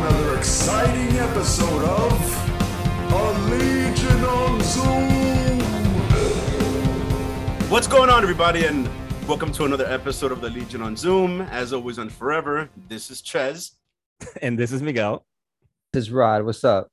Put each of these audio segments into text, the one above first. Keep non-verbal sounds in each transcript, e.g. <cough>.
another exciting episode of A Legion on Zoom. What's going on, everybody, and welcome to another episode of the Legion on Zoom. As always, on Forever, this is Ches. <laughs> and this is Miguel. This is Rod. What's up?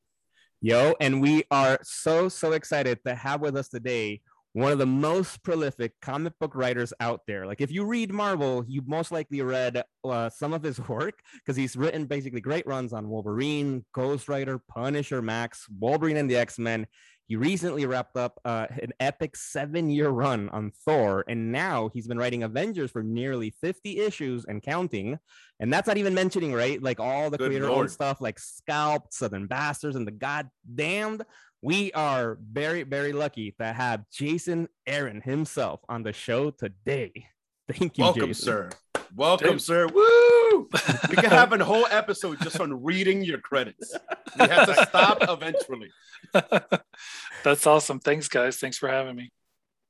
Yo, and we are so, so excited to have with us today one of the most prolific comic book writers out there. Like, if you read Marvel, you most likely read uh, some of his <laughs> work because he's written basically great runs on Wolverine, Ghost Rider, Punisher, Max, Wolverine, and the X Men. He recently wrapped up uh, an epic seven year run on Thor, and now he's been writing Avengers for nearly 50 issues and counting. And that's not even mentioning, right? Like all the creator owned stuff like Scalped, Southern Bastards, and the goddamned. We are very, very lucky to have Jason Aaron himself on the show today. <laughs> Thank you, Welcome, Jason. sir. Welcome, Dude. sir. Woo! We can have a whole episode just on reading your credits. We have to stop <laughs> eventually. That's awesome. Thanks, guys. Thanks for having me.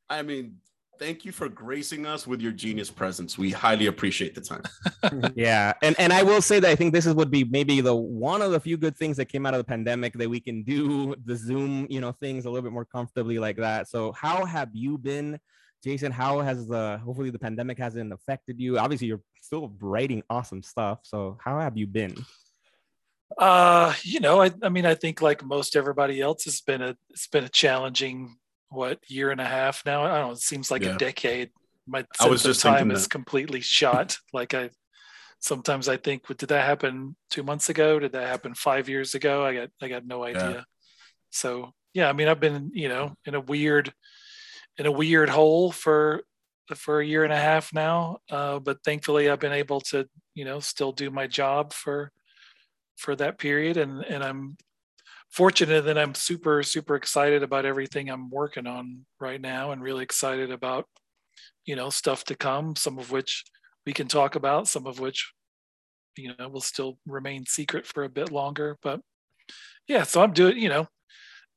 I mean, thank you for gracing us with your genius presence. We highly appreciate the time. <laughs> yeah and and i will say that i think this is would be maybe the one of the few good things that came out of the pandemic that we can do the zoom you know things a little bit more comfortably like that. So how have you been jason? How has the hopefully the pandemic hasn't affected you. Obviously you're still writing awesome stuff. So how have you been? Uh, you know, I, I mean, I think like most everybody else, it's been a it's been a challenging what year and a half now. I don't know. It seems like Yeah. a decade. My sense of time is that. completely shot. <laughs> like I sometimes I think, did that happen two months ago? Did that happen five years ago? I got I got no idea. So yeah, I mean, I've been you know in a weird in a weird hole for for a year and a half now. Uh, but thankfully, I've been able to you know still do my job for for that period, and and I'm fortunate that I'm super super excited about everything I'm working on right now, and really excited about you know stuff to come. Some of which we can talk about, some of which you know will still remain secret for a bit longer. But yeah, so I'm doing you know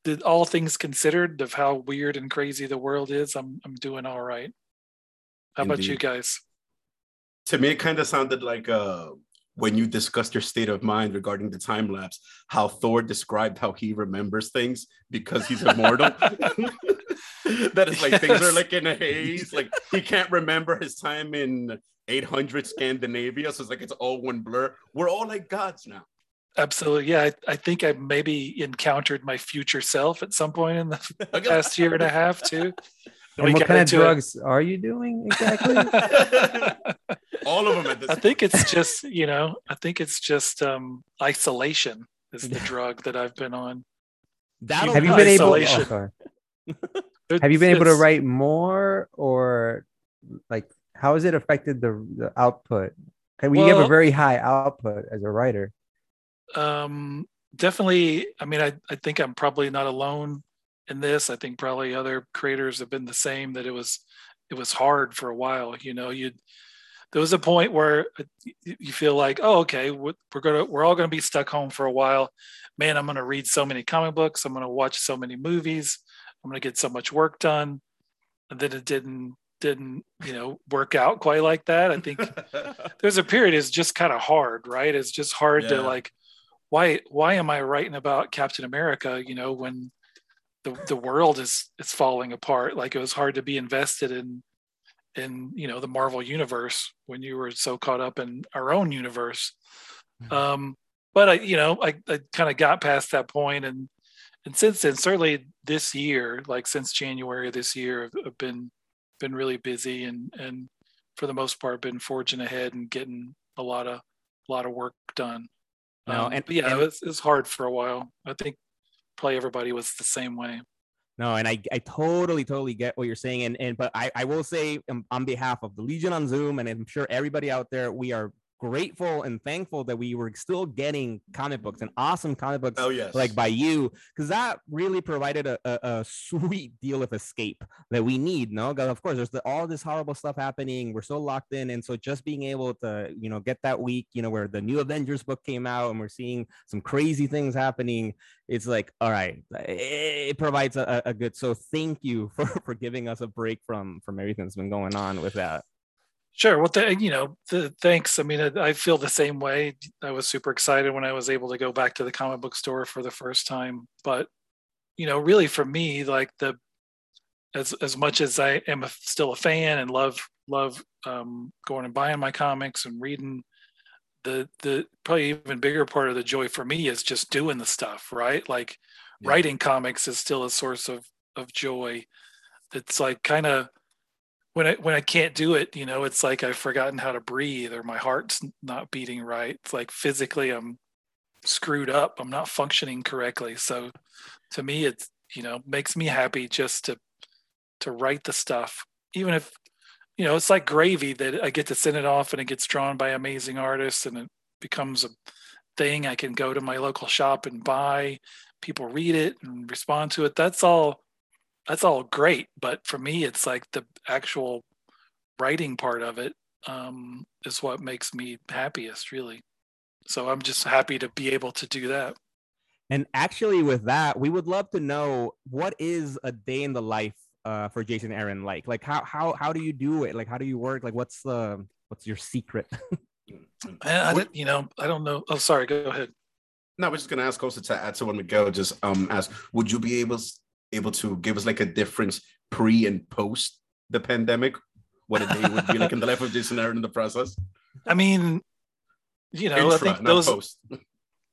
the, all things considered of how weird and crazy the world is, I'm I'm doing all right. How about you guys? To me, it kind of sounded like uh, when you discussed your state of mind regarding the time lapse, how Thor described how he remembers things because he's immortal. <laughs> that is like things are like in a haze. Like he can't remember his time in 800 Scandinavia. So it's like it's all one blur. We're all like gods now. Absolutely. Yeah, I, I think I maybe encountered my future self at some point in the <laughs> past year and a half too. And we what kind of into it. drugs are you doing exactly? <laughs> all of them at this I think it's just, you know, I think it's just um, isolation is the drug that I've been on. That'll Have you help. been able? Oh, <laughs> Have you been able to write more, or like how has it affected the, the output? Can we have a very high output as a writer? um definitely i mean I, I think i'm probably not alone in this i think probably other creators have been the same that it was it was hard for a while you know you there was a point where uh, you feel like oh okay we're we're gonna we're all gonna be stuck home for a while. Man i'm gonna read so many comic books. I'm gonna watch so many movies. I'm gonna get so much work done. And then it didn't didn't you know work out quite like that. I think <laughs> there's a period is just kind of hard right? It's just hard to like why why am i writing about captain america you know when the, the world is is falling apart? Like it was hard to be invested in in you know the marvel universe when you were so caught up in our own universe. Um but i you know i, I kind of got past that point and and since then certainly this year like since january of this year i've, I've been been really busy and and for the most part been forging ahead and getting a lot of a lot of work done. No, um, and- yeah and- it, was, it was hard for a while. I think probably everybody was the same way No, and I, I totally, totally get what you're saying. And, and but I, I will say um, on behalf of the Legion on Zoom, and I'm sure everybody out there, we are grateful and thankful that we were still getting comic books and awesome comic books Oh yes. like by you because that really provided a, a, a sweet deal of escape that we need no? 'Cause of course there's the, all this horrible stuff happening. We're so locked in. And so just being able to you know get that week you know where the new avengers book came out and we're seeing some crazy things happening it's like all right it provides a, a- a good so thank you <laughs> for for giving us a break from from everything that's been going on with that Sure. Well, th- you know, th- thanks. I mean, I, I feel the same way. I was super excited when I was able to go back to the comic book store for the first time. But, you know, really for me, like the as as much as I am a, still a fan and love love um, going and buying my comics and reading, the the probably even bigger part of the joy for me is just doing the stuff. Right, like Yeah. writing comics is still a source of of joy. It's like kind of when I when I can't do it, you know, it's like I've forgotten how to breathe or my heart's not beating right. It's like physically I'm screwed up. I'm not functioning correctly. So to me it's you know makes me happy just to to write the stuff even if you know it's like gravy that I get to send it off and it gets drawn by amazing artists and it becomes a thing I can go to my local shop and buy people read it and respond to it that's all that's all great but for me it's like the actual writing part of it um, is what makes me happiest really so i'm just happy to be able to do that And actually, with that, we would love to know what is a day in the life uh, for Jason Aaron like? Like how how how do you do it? Like how do you work? Like what's the what's your secret? And <laughs> I didn't, you know i don't know oh sorry go ahead No, I was just gonna ask also to add to when Miguel just um asked, would you be able able to give us like a difference pre and post the pandemic? What a day would be like in the life of Jason Aaron in the process? i mean you know i think those post.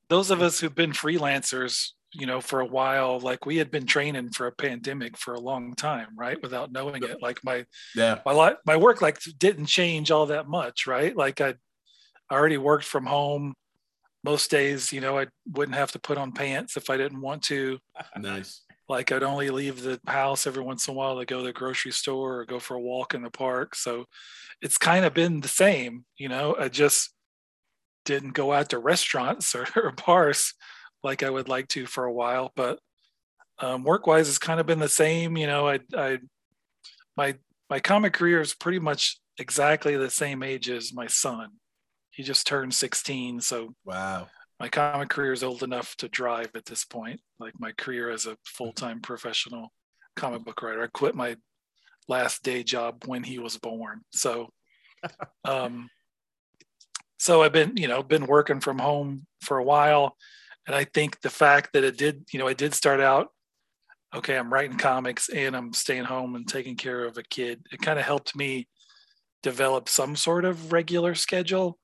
those of us who've been freelancers you know for a while like we had been training for a pandemic for a long time right without knowing it like my Yeah. my li- my work like didn't change all that much right like i I already worked from home most days you know i wouldn't have to put on pants if i didn't want to Nice. Like i'd only leave the house every once in a while to go to the grocery store or go for a walk in the park. So it's kind of been the same you know? I just didn't go out to restaurants <laughs> or, or bars like i would like to for a while but um, work wise it's kind of been the same you know? I i my my comic career is pretty much exactly the same age as my son. He just turned 16 so Wow. My comic career is old enough to drive at this point. Like my career as a full time professional comic book writer. I quit my last day job when he was born. So, <laughs> um, so I've been, you know, been working from home for a while, and I think the fact that it did, you know, I did start out. Okay, I'm writing comics and I'm staying home and taking care of a kid. It kind of helped me develop some sort of regular schedule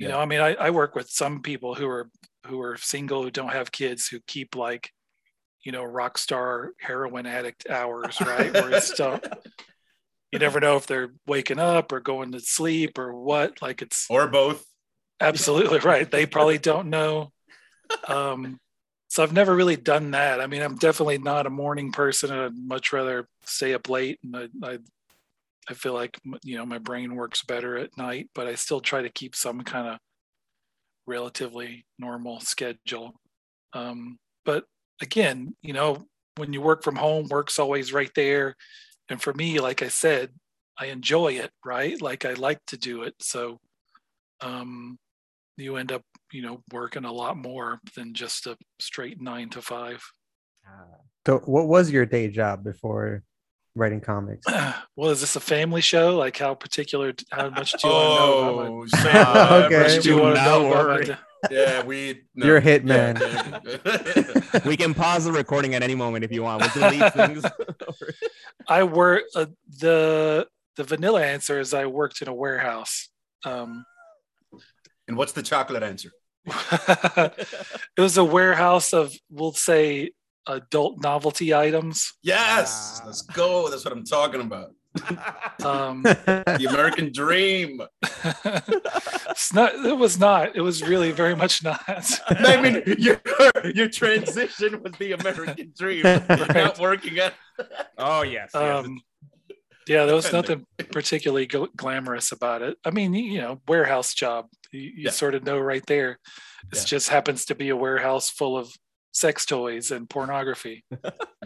you Yeah. know i mean I, I work with some people who are who are single who don't have kids who keep like you know rock star heroin addict hours right? Where it's still you never know if they're waking up or going to sleep or what like it's Or both. absolutely <laughs> right. They probably don't know. Um so i've never really done that. I mean i'm definitely not a morning person. I'd much rather stay up late and i i, I feel like you know my brain works better at night but i still try to keep some kind of relatively normal schedule. Um but again you know when you work from home work's always right there. And for me like i said i enjoy it right? Like i like to do it. So um you end up you know working a lot more than just a straight nine to five. So, what was your day job before writing comics? <clears throat> well is this a family show like how particular how much do you want to know about my- Oh, say Okay. whatever much do you you want to want. know about my worry. day? <laughs> Yeah, we. no. You're a hitman. Yeah. we can pause the recording at any moment if you want. We'll delete <laughs> things. I work uh, the the vanilla answer is I worked in a warehouse. Um, and what's the chocolate answer? <laughs> it was a warehouse of we'll say adult novelty items. Yes, Ah. let's go. That's what I'm talking about. <laughs> Um, The American dream. <laughs> it's not. It was not. It was really very much not. <laughs> I mean, your your transition was the American dream. It's not working out. oh yes. yes. um, yeah, there was nothing particularly gl- glamorous about it. I mean, you know, warehouse job. You, you Yeah. sort of know right there. It Yeah. just happens to be a warehouse full of sex toys and pornography. <laughs>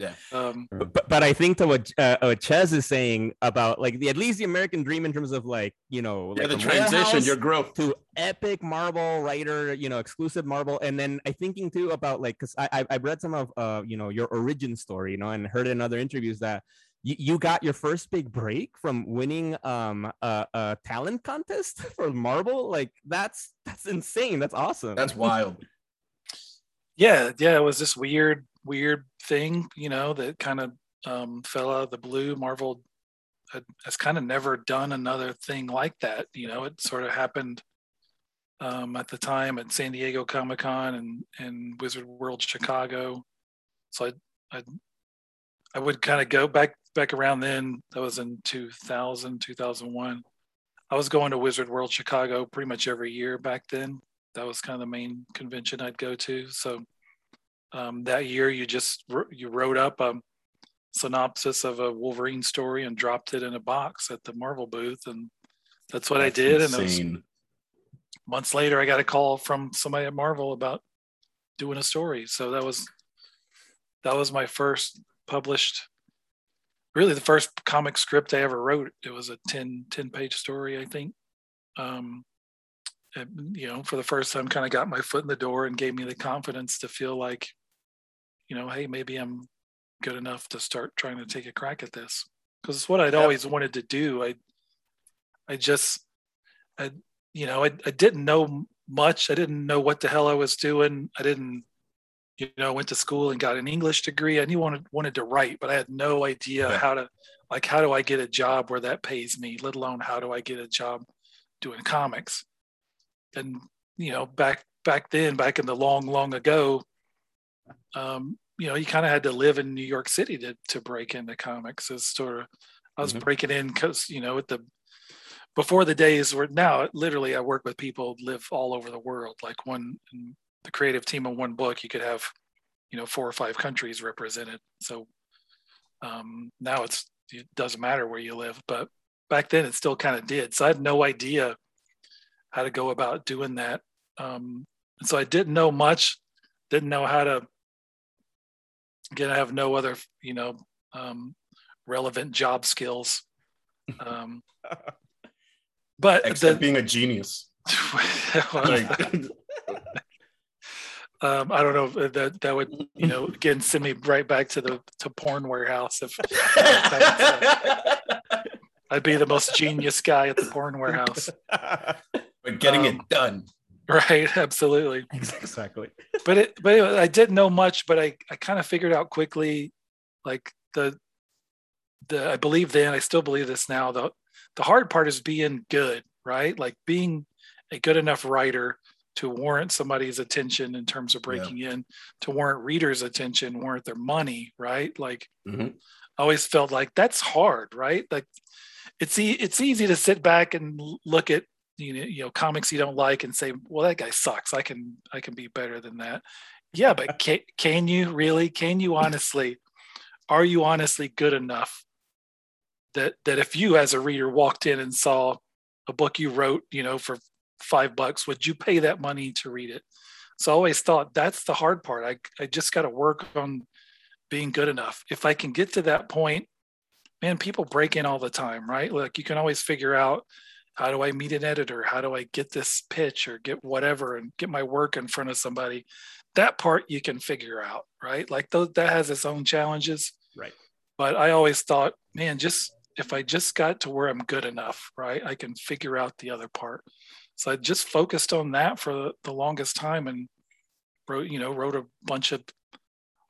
Yeah. Um, but, but I think to what uh, what Ches is saying about like the at least the American dream in terms of like you know Yeah, like the transition, your growth. to epic Marvel writer, you know, exclusive Marvel, and then I thinking too about like because I I- I've read some of uh you know your origin story, you know, and heard in other interviews that you, you got your first big break from winning um a, a talent contest <laughs> for Marvel. Like that's that's insane. That's awesome. That's wild. Yeah yeah it was this weird weird thing you know that kind of um, fell out of the blue. Marvel had, has kind of never done another thing like that you know it sort of happened um, at the time at san diego comic-con and, and wizard world chicago. So i i, I would kind of go back back around then. That was in 2000 2001 i was going to wizard world chicago pretty much every year back then that was kind of the main convention I'd go to. So um, that year, you just you wrote up a synopsis of a Wolverine story and dropped it in a box at the Marvel booth, and that's what That's I did. insane. And it was, months later, I got a call from somebody at Marvel about doing a story. So that was that was my first published really the first comic script I ever wrote. It was a 10, 10 page story, I think. Um, and, you know, for the first time, kind of got my foot in the door and gave me the confidence to feel like, you know, hey, maybe I'm good enough to start trying to take a crack at this because it's what I'd Yep. always wanted to do. I, I just, I, you know, I, I didn't know much. I didn't know what the hell I was doing. I didn't, you know, went to school and got an English degree. I knew wanted wanted to write, but I had no idea Yeah. how to, like, how do I get a job where that pays me? Let alone how do I get a job doing comics? And you know back back then back in the long long ago um you know you kind of had to live in new york city to to break into comics as sort of i was Mhm. breaking in because you know at the before the days were now literally i work with people live all over the world like one the creative team of one book you could have you know four or five countries represented so um now it's it doesn't matter where you live but back then it still kind of did so i had no idea how to go about doing that. Um, and so I didn't know much, didn't know how to. Again, I have no other, you know, um, relevant job skills. Um, <laughs> but Except the, being a genius. <laughs> Like, <laughs> um, I don't know if that that would, you know, again send me right back to the to porn warehouse. If I'd be the most genius guy at the porn warehouse, but getting Um, it done. <laughs> right? Absolutely. <laughs> exactly. but it but anyway, I didn't know much, but I I kind of figured out quickly, like the the I believe then I still believe this now. The the hard part is being good, right? Like being a good enough writer to warrant somebody's attention in terms of Yeah. breaking in, to warrant readers' attention, warrant their money, right? Like Mhm. I always felt like that's hard, right? Like it's e- it's easy to sit back and look at you know, you know comics you don't like and say, well, that guy sucks. I can I can be better than that. Yeah, but <laughs> can, can you really? Can you honestly? Are you honestly good enough that that if you as a reader walked in and saw a book you wrote, you know, for five bucks, would you pay that money to read it? So I always thought that's the hard part. I I just got to work on being good enough. If I can get to that point, man, people break in all the time, right? Like you can always figure out how do I meet an editor? How do I get this pitch or get whatever and get my work in front of somebody? That part you can figure out, right? Like those, that has its own challenges. Right. But I always thought, man, just if I just got to where I'm good enough, right, I can figure out the other part. So I just focused on that for the, the longest time and wrote, you know, wrote a bunch of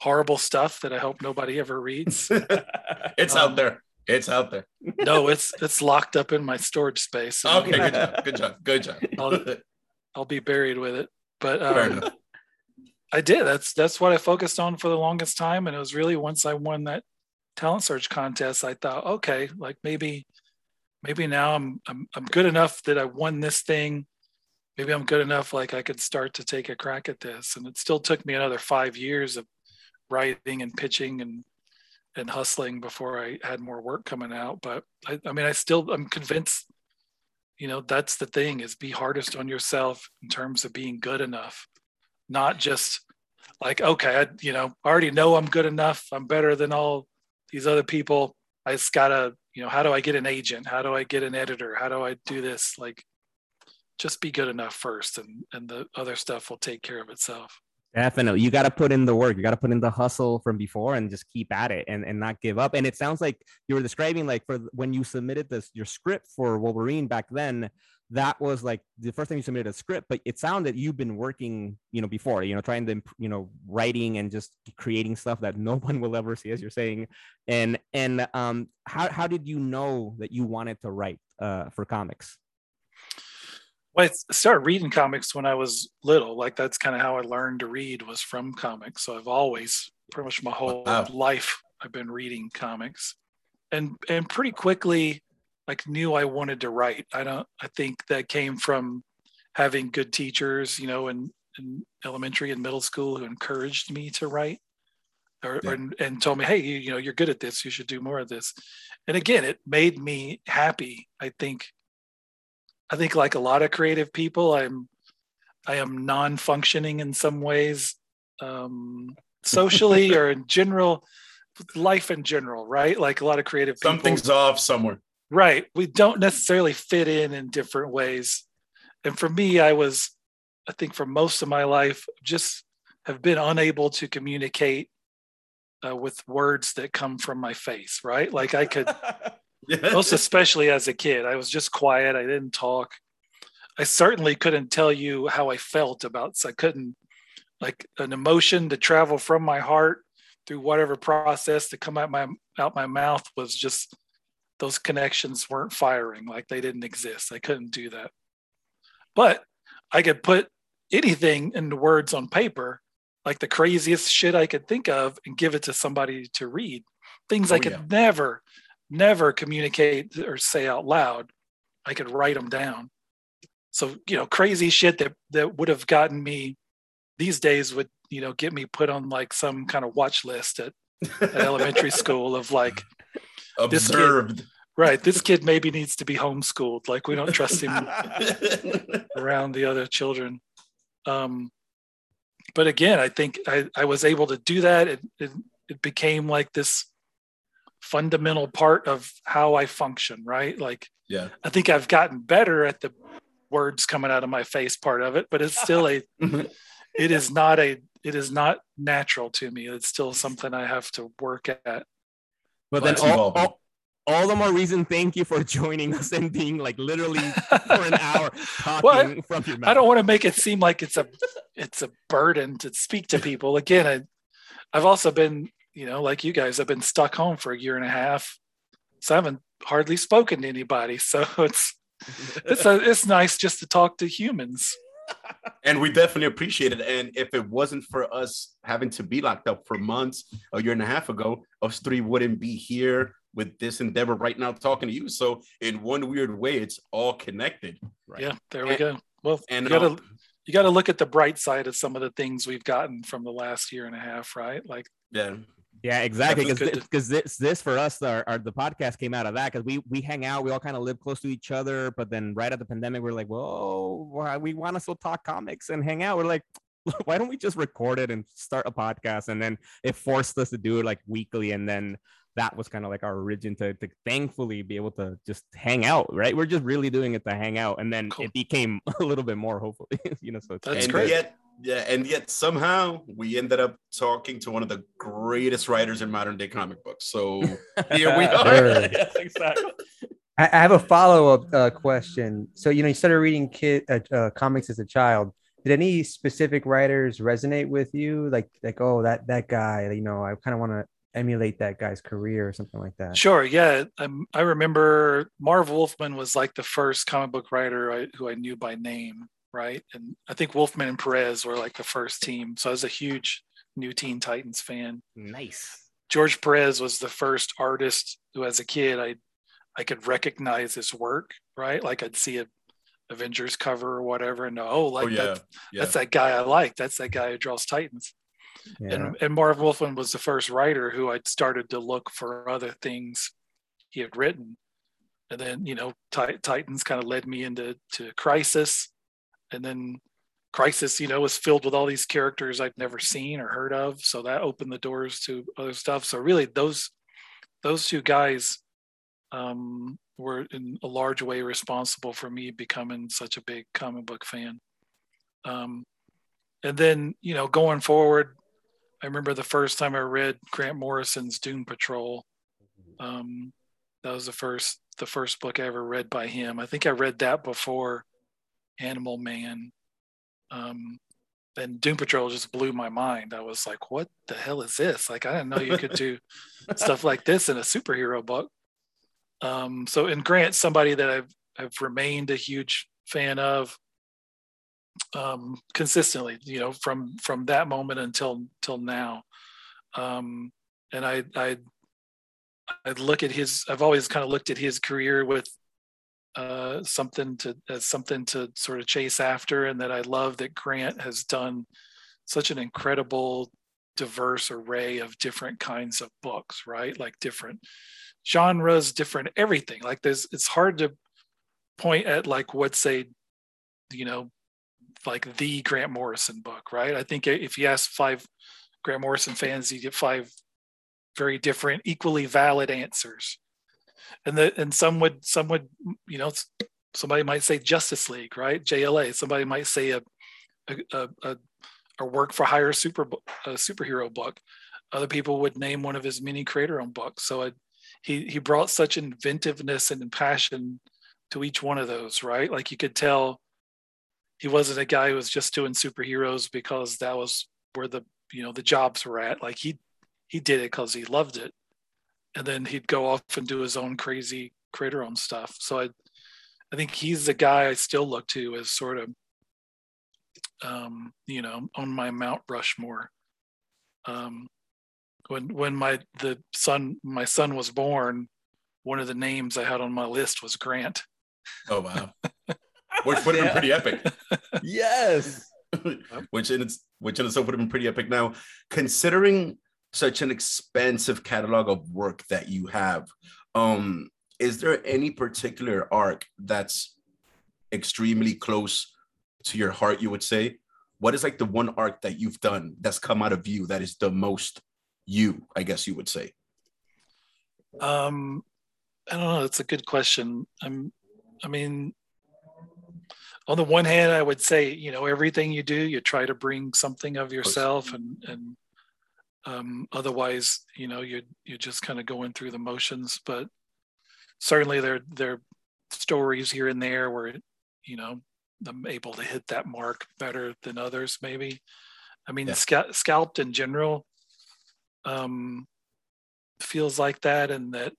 horrible stuff that I hope nobody ever reads. <laughs> it's um, out there. It's out there. <laughs> no, it's it's locked up in my storage space. <laughs> Okay, good job. Good job. Good job. <laughs> I'll- I'll be buried with it. But um. I did. That's that's what I focused on for the longest time. And it was really once I won that talent search contest, I thought, okay, like maybe maybe now I'm I'm I'm good enough that I won this thing. Maybe I'm good enough like I could start to take a crack at this. And it still took me another five years of writing and pitching and and hustling before I had more work coming out. But I, I mean I still I'm convinced you know that's the thing is be hardest on yourself in terms of being good enough not just like okay I, you know i already know i'm good enough i'm better than all these other people. I just gotta you know how do i get an agent? How do i get an editor? How do i do this? Like just be good enough first and and the other stuff will take care of itself Definitely. You got to put in the work. You got to put in the hustle from before and just keep at it and, and not give up. And it sounds like you were describing like for when you submitted this your script for Wolverine back then, that was like the first time you submitted a script, but it sounded you've been working, you know, before, you know, trying to, you know, writing and just creating stuff that no <laughs> one will ever see, as you're saying. And and um how how did you know that you wanted to write uh for comics? Well, I started reading comics when I was little. Like that's kind of how I learned to read was from comics. So I've always, pretty much my whole Wow. life, I've been reading comics, and and pretty quickly, like knew I wanted to write. I don't. I think that came from having good teachers, you know, in, in elementary and middle school who encouraged me to write, or, Yeah. and, and told me, hey, you, you know, you're good at this. You should do more of this. And again, it made me happy. I think I think like a lot of creative people, I'm I am non-functioning in some ways, um, socially <laughs> or in general, life in general, right? Like a lot of creative people, Something's off somewhere. right? We don't necessarily fit in in different ways. And for me, I was, I think, for most of my life, just have been unable to communicate uh, with words that come from my face, right? Like I could. <laughs> most especially as a kid. I was just quiet. I didn't talk. I certainly couldn't tell you how I felt about. I couldn't like an emotion to travel from my heart through whatever process to come out my out my mouth was just those connections weren't firing like they didn't exist. I couldn't do that. But I could put anything into words on paper, like the craziest shit I could think of, and give it to somebody to read. Things oh, I Oh, could yeah. never never communicate or say out loud. I could write them down. So, you know, crazy shit that that would have gotten me these days would, you know, get me put on like some kind of watch list at, at elementary <laughs> school of like, this kid- Observed. right, this kid maybe needs to be homeschooled. Like we don't trust him <laughs> around the other children. Um, but again, I think I, I was able to do that. It, it, it became like this fundamental part of how I function, right? Like yeah. I think I've gotten better at the words coming out of my face part of it, but it's still a <laughs> mm-hmm. it is not a it is not natural to me. It's still something I have to work at. But Well, then all, all, all the more reason thank you for <laughs> joining us and being like literally for an hour <laughs> talking from your mouth. I don't want to make it seem like it's a it's a burden to speak to people. Again, I, I've also been, you know, like you guys, I've been stuck home for a year and a half, so I haven't hardly spoken to anybody. <laughs> So it's it's a, it's nice just to talk to humans. and we definitely appreciate it. And if it wasn't for us having to be locked up for months, a year and a half ago, us three wouldn't be here with this endeavor right now talking to you. So in one weird way, it's all connected. Right. Yeah, there we go. Well, And you gotta uh, you got to look at the bright side of some of the things we've gotten from the last year and a half, right? Like, yeah, Yeah, exactly. That's Because good this this for us, our, our the podcast came out of that because we we hang out, we all kind of live close to each other. But then right at the pandemic, we're like, whoa, we want to still talk comics and hang out. We're like, <laughs> why don't we just record it and start a podcast? And then it forced us to do it like weekly, and then that was kind of like our origin to, to thankfully be able to just hang out. Right, we're just really doing it to hang out, and then Cool. it became <laughs> a little bit more hopefully, <laughs> you know. So it's That's great. yet, yeah, and yet somehow we ended up talking to one of the greatest writers in modern day comic books. So <laughs> here we are. Sure. <laughs> yes, exactly. I I have a follow up uh, question. So, you know, you started reading kid uh, uh, comics as a child. Did any specific writers resonate with you? Like, like, oh, that that guy. You know, I kind of want to emulate that guy's career or something like that. Sure, yeah. Um, I remember Marv Wolfman was like the first comic book writer I, who I knew by name, right? And I think Wolfman and Perez were like the first team. So I was a huge New Teen Titans fan. Nice. George Perez was the first artist who, as a kid, I I could recognize his work, right? Like I'd see a Avengers cover or whatever, and oh, like oh yeah, that's, yeah. that's that guy I like. That's that guy who draws Titans. Yeah. And, and Marv Wolfman was the first writer who I'd started to look for other things he had written. And then, you know, Ti- Titans kind of led me into to Crisis. And then Crisis, you know, was filled with all these characters I'd never seen or heard of. So that opened the doors to other stuff. So really those those two guys um, were in a large way responsible for me becoming such a big comic book fan. Um, and then you know going forward, I remember the first time I read Grant Morrison's Doom Patrol. Um, that was the first the first book I ever read by him. I think I read that before Animal Man. Um, and Doom Patrol just blew my mind. I was like, what the hell is this? Like, I didn't know you could do <laughs> stuff like this in a superhero book. Um, so, and Grant, somebody that I've, I've remained a huge fan of um, consistently, you know, from, from that moment until, until now. Um, and I, I, I look at his, I've always kind of looked at his career with uh, something to as something to sort of chase after, and that I love that Grant has done such an incredible, diverse array of different kinds of books, right? Like different genres, different everything. Like there's, it's hard to point at like what's a, you know, like the Grant Morrison book, right? I think if you ask five Grant Morrison fans, you get five very different, equally valid answers and the and some would some would you know somebody might say Justice League, right? JLA. Somebody might say a a, a, a work for hire super superhero book. Other people would name one of his many creator owned books. So he he brought such inventiveness and passion to each one of those, right? Like you could tell he wasn't a guy who was just doing superheroes because that was where the you know the jobs were at. Like he he did it because he loved it and then he'd go off and do his own crazy creator own stuff. So I, I think he's the guy I still look to as sort of, um, you know, on my Mount Rushmore. Um, when when my the son my son was born, one of the names I had on my list was Grant. Oh wow, <laughs> which would have been pretty epic. yes. <laughs> which in its which in itself would have been pretty epic. Now, considering such an expansive catalog of work that you have. Um, is there any particular arc that's extremely close to your heart, you would say? What is like the one arc that you've done that's come out of you that is the most you, I guess you would say? Um, I don't know. That's a good question. I'm, I mean, on the one hand, I would say, you know, everything you do, you try to bring something of yourself and, and um, otherwise, you know, you're you're just kind of going through the motions. But certainly, there there are stories here and there where, you know, I'm able to hit that mark better than others. Maybe, I mean, yeah. Scal- scalped in general um, feels like that, and that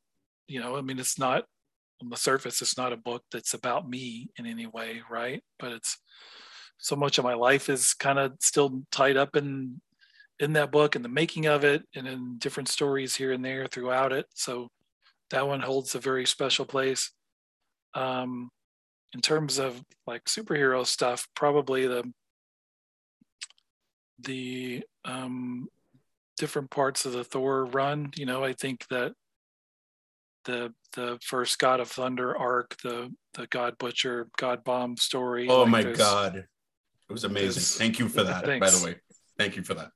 you know, I mean, it's not on the surface. It's not a book that's about me in any way, right? But it's so much of my life is kind of still tied up in in that book and the making of it and in different stories here and there throughout it. So that one holds a very special place. Um, in terms of like superhero stuff, probably the the um, different parts of the Thor run. You know, I think that the the first God of Thunder arc, the the God Butcher, God Bomb story. Oh like my God, it was amazing. Thank you for that. Thanks. By the way, thank you for that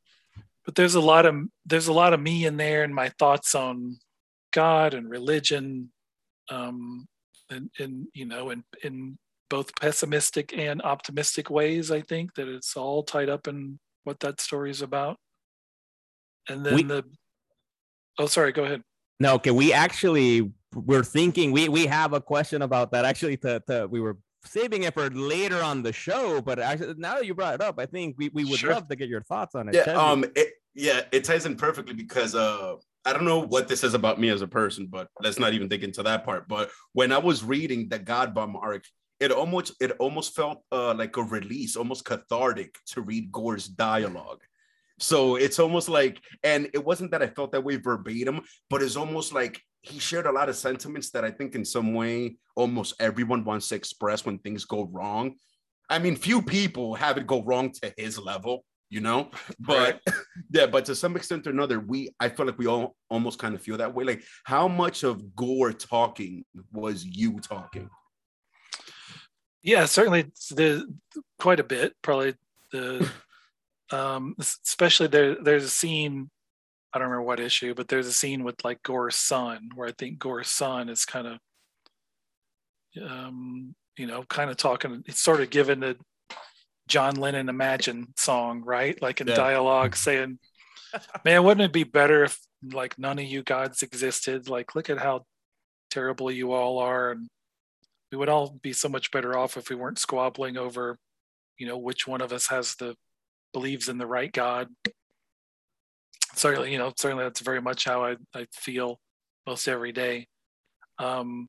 but there's a lot of there's a lot of me in there and my thoughts on God and religion, um, and, and you know, in in both pessimistic and optimistic ways. I think that it's all tied up in what that story is about. And then we, the oh, sorry, go ahead. No, okay. We actually we're thinking we we have a question about that. Actually, to, to we were saving it for later on the show, but actually, now that you brought it up, I think we, we would sure. love to get your thoughts on it. Yeah, um, it, yeah, it ties in perfectly because uh, I don't know what this is about me as a person, but let's not even dig into that part. But when I was reading the God Bomb arc, it almost it almost felt uh, like a release, almost cathartic to read Gorr's dialogue. So it's almost like, and it wasn't that I felt that way verbatim, but it's almost like he shared a lot of sentiments that I think in some way almost everyone wants to express when things go wrong. I mean, few people have it go wrong to his level, you know, <laughs> but right. <laughs> yeah, but to some extent or another, we I feel like we all almost kind of feel that way. Like, how much of Gorr talking was you talking? Yeah, certainly the quite a bit. Probably the <laughs> um especially there there's a scene I don't remember what issue, but there's a scene with like Gorr's son where I think Gorr's son is kind of, um, you know, kind of talking. It's sort of given the John Lennon Imagine song, right? Like in Yeah. dialogue saying, Man, wouldn't it be better if like none of you gods existed? Like, look at how terrible you all are. And we would all be so much better off if we weren't squabbling over, you know, which one of us has the believes in the right God. Certainly, you know, certainly that's very much how I, I feel most every day. Um,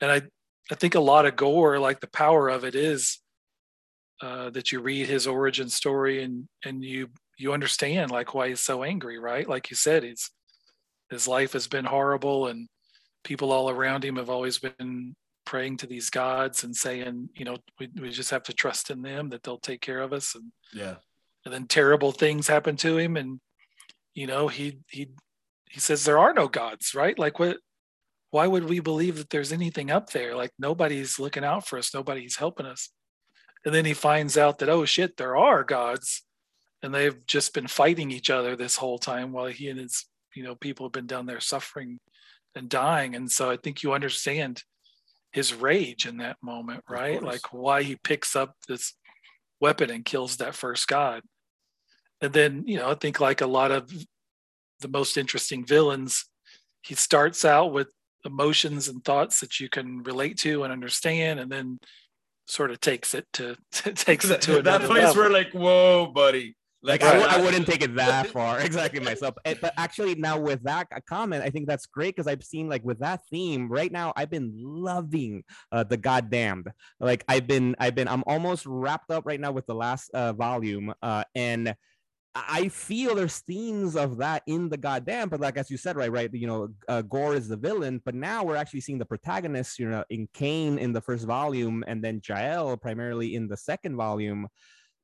and I, I think a lot of Gorr, like the power of it is uh, that you read his origin story and and you you understand like why he's so angry, right? Like you said, he's his life has been horrible and people all around him have always been praying to these gods and saying, you know, we, we just have to trust in them that they'll take care of us. And, Yeah. and then terrible things happen to him. And, you know, he, he, he says there are no gods, right? Like what, why would we believe that there's anything up there? Like nobody's looking out for us. Nobody's helping us. And then he finds out that, oh shit, there are gods and they've just been fighting each other this whole time while he and his, you know, people have been down there suffering and dying. And so I think you understand his rage in that moment, right? Like why he picks up this weapon and kills that first god. And then, you know, I think like a lot of the most interesting villains, he starts out with emotions and thoughts that you can relate to and understand, and then sort of takes it to <laughs> takes it to that place level. where like, whoa, buddy. Like Like I, I- I wouldn't take it <laughs> that far exactly myself. Eh, But actually, now with that comment, I think that's great because I've seen like with that theme right now. I've been loving uh, the goddamned. Like I've been, I've been, I'm almost wrapped up right now with the last uh, volume, uh, and I feel there's themes of that in the goddamn. But like as you said, right, right, you know, uh, Gorr is the villain, but now we're actually seeing the protagonists, you know, in Cain in the first volume, and then Jael primarily in the second volume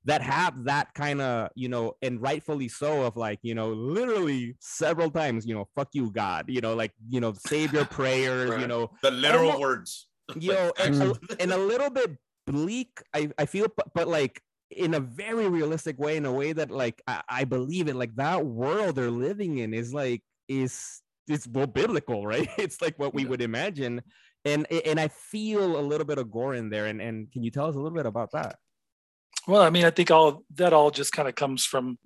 that have that kind of you know and rightfully so of like you know literally several times you know fuck you god you know like you know save your <laughs> prayers you know the literal words. you know and, a, <laughs> and a little bit bleak i i feel but, but like in a very realistic way in a way that like I, I believe it like that world they're living in is like is it's well biblical <laughs> right? It's like what we Yeah. would imagine. And and i feel a little bit of Gorr in there. And and can you tell us a little bit about that? Well, I mean, I think all that all just kind of comes from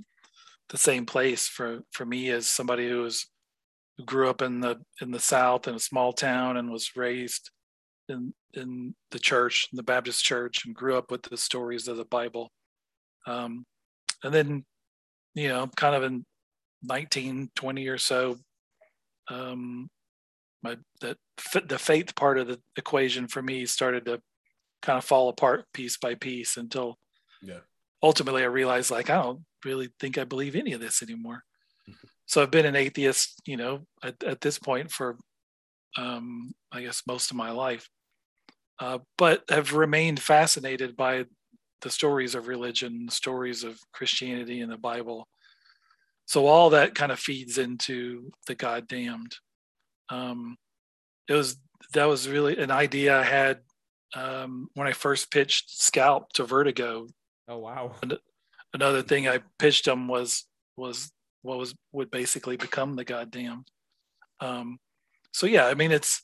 the same place for for me as somebody who was who grew up in the in the South in a small town and was raised in in the church, in the Baptist church, and grew up with the stories of the Bible. Um, and then, you know, kind of in 1920 or so, um, my that the faith part of the equation for me started to kind of fall apart piece by piece until Yeah. ultimately I realized like I don't really think I believe any of this anymore. So I've been an atheist, you know, at, at this point for um, I guess most of my life, uh, but have remained fascinated by the stories of religion, stories of Christianity and the Bible. So all that kind of feeds into the God damned. Um, it was that was really an idea I had um, when I first pitched Scalped to Vertigo oh wow another thing I pitched them was was what was would basically become the goddamn. Um, so yeah, I mean it's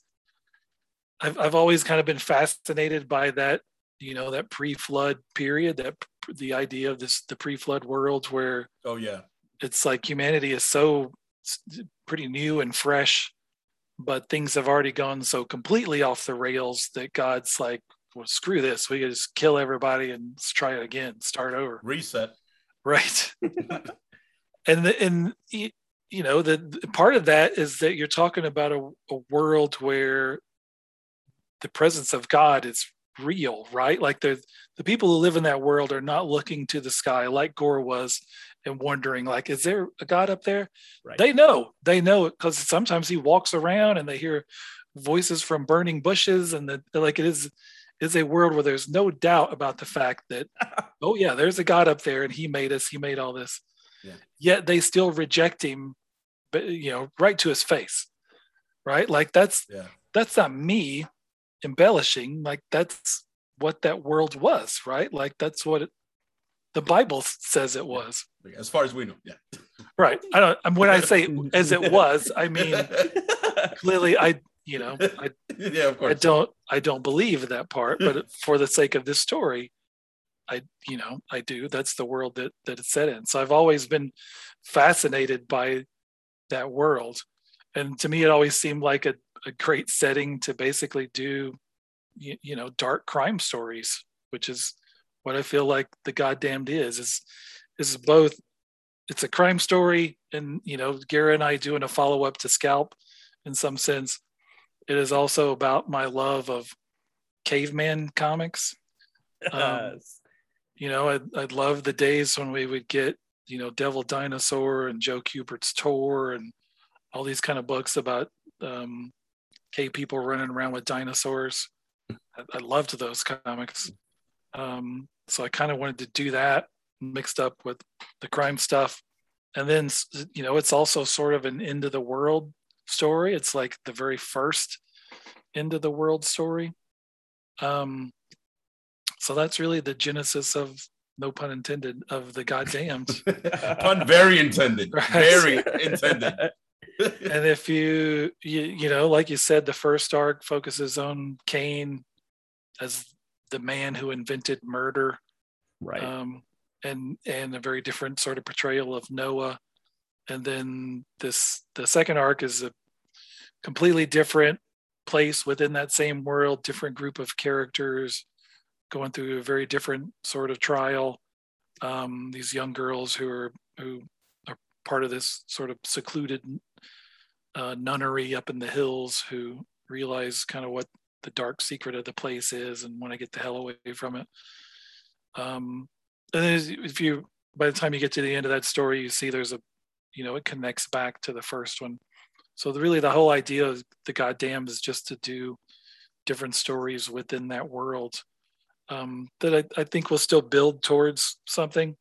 I've I've always kind of been fascinated by that you know that pre-flood period that the idea of this the pre-flood world where Oh yeah. it's like humanity is so pretty new and fresh but things have already gone so completely off the rails that god's like well screw this we just kill everybody and let's try it again start over Reset. right <laughs> and the, and you know the, the part of that is that you're talking about a, a world where the presence of god is real right like the the people who live in that world are not looking to the sky like Gorr was and wondering like is there a god up there Right. they know they know it because sometimes he walks around and they hear voices from burning bushes and that like it is is a world where there's no doubt about the fact that <laughs> oh yeah there's a god up there and he made us he made all this Yeah. yet they still reject him you know right to his face right like that's Yeah. that's not me embellishing like that's what that world was right like that's what it, the bible says it was As far as we know. Yeah. right i don't and when i say <laughs> as it was i mean clearly i you know i <laughs> yeah, of course. I don't I don't believe that part, but <laughs> for the sake of this story, I you know I do. That's the world that that it's set in. So I've always been fascinated by that world, and to me, it always seemed like a, a great setting to basically do, you, you know, dark crime stories, which is what I feel like the goddamned is. Is is both. It's a crime story, and you know, Guéra and I doing a follow up to Scalped, in some sense. It is also about my love of caveman comics. <laughs> Um, you know, I'd, I'd love the days when we would get, you know, Devil Dinosaur and Joe Kubert's Tor and all these kind of books about um, cave people running around with dinosaurs. I, I loved those comics. Um, so I kind of wanted to do that mixed up with the crime stuff. And then, you know, it's also sort of an end of the world story. It's like the very first end of the world story. Um, so that's really the genesis of no pun intended of the goddamned <laughs> pun very intended <laughs> Right. very intended <laughs> and if you, you you know like you said the first arc focuses on Cain as the man who invented murder Right. um, and and a very different sort of portrayal of Noah. And then this the second arc is a completely different place within that same world, different group of characters going through a very different sort of trial. Um, these young girls who are who are part of this sort of secluded uh, nunnery up in the hills who realize kind of what the dark secret of the place is and want to get the hell away from it. Um, and then if you, by the time you get to the end of that story, you see there's a, you know, it connects back to the first one. So the, really, the whole idea of the goddamn is just to do different stories within that world um, that I, I think will still build towards something.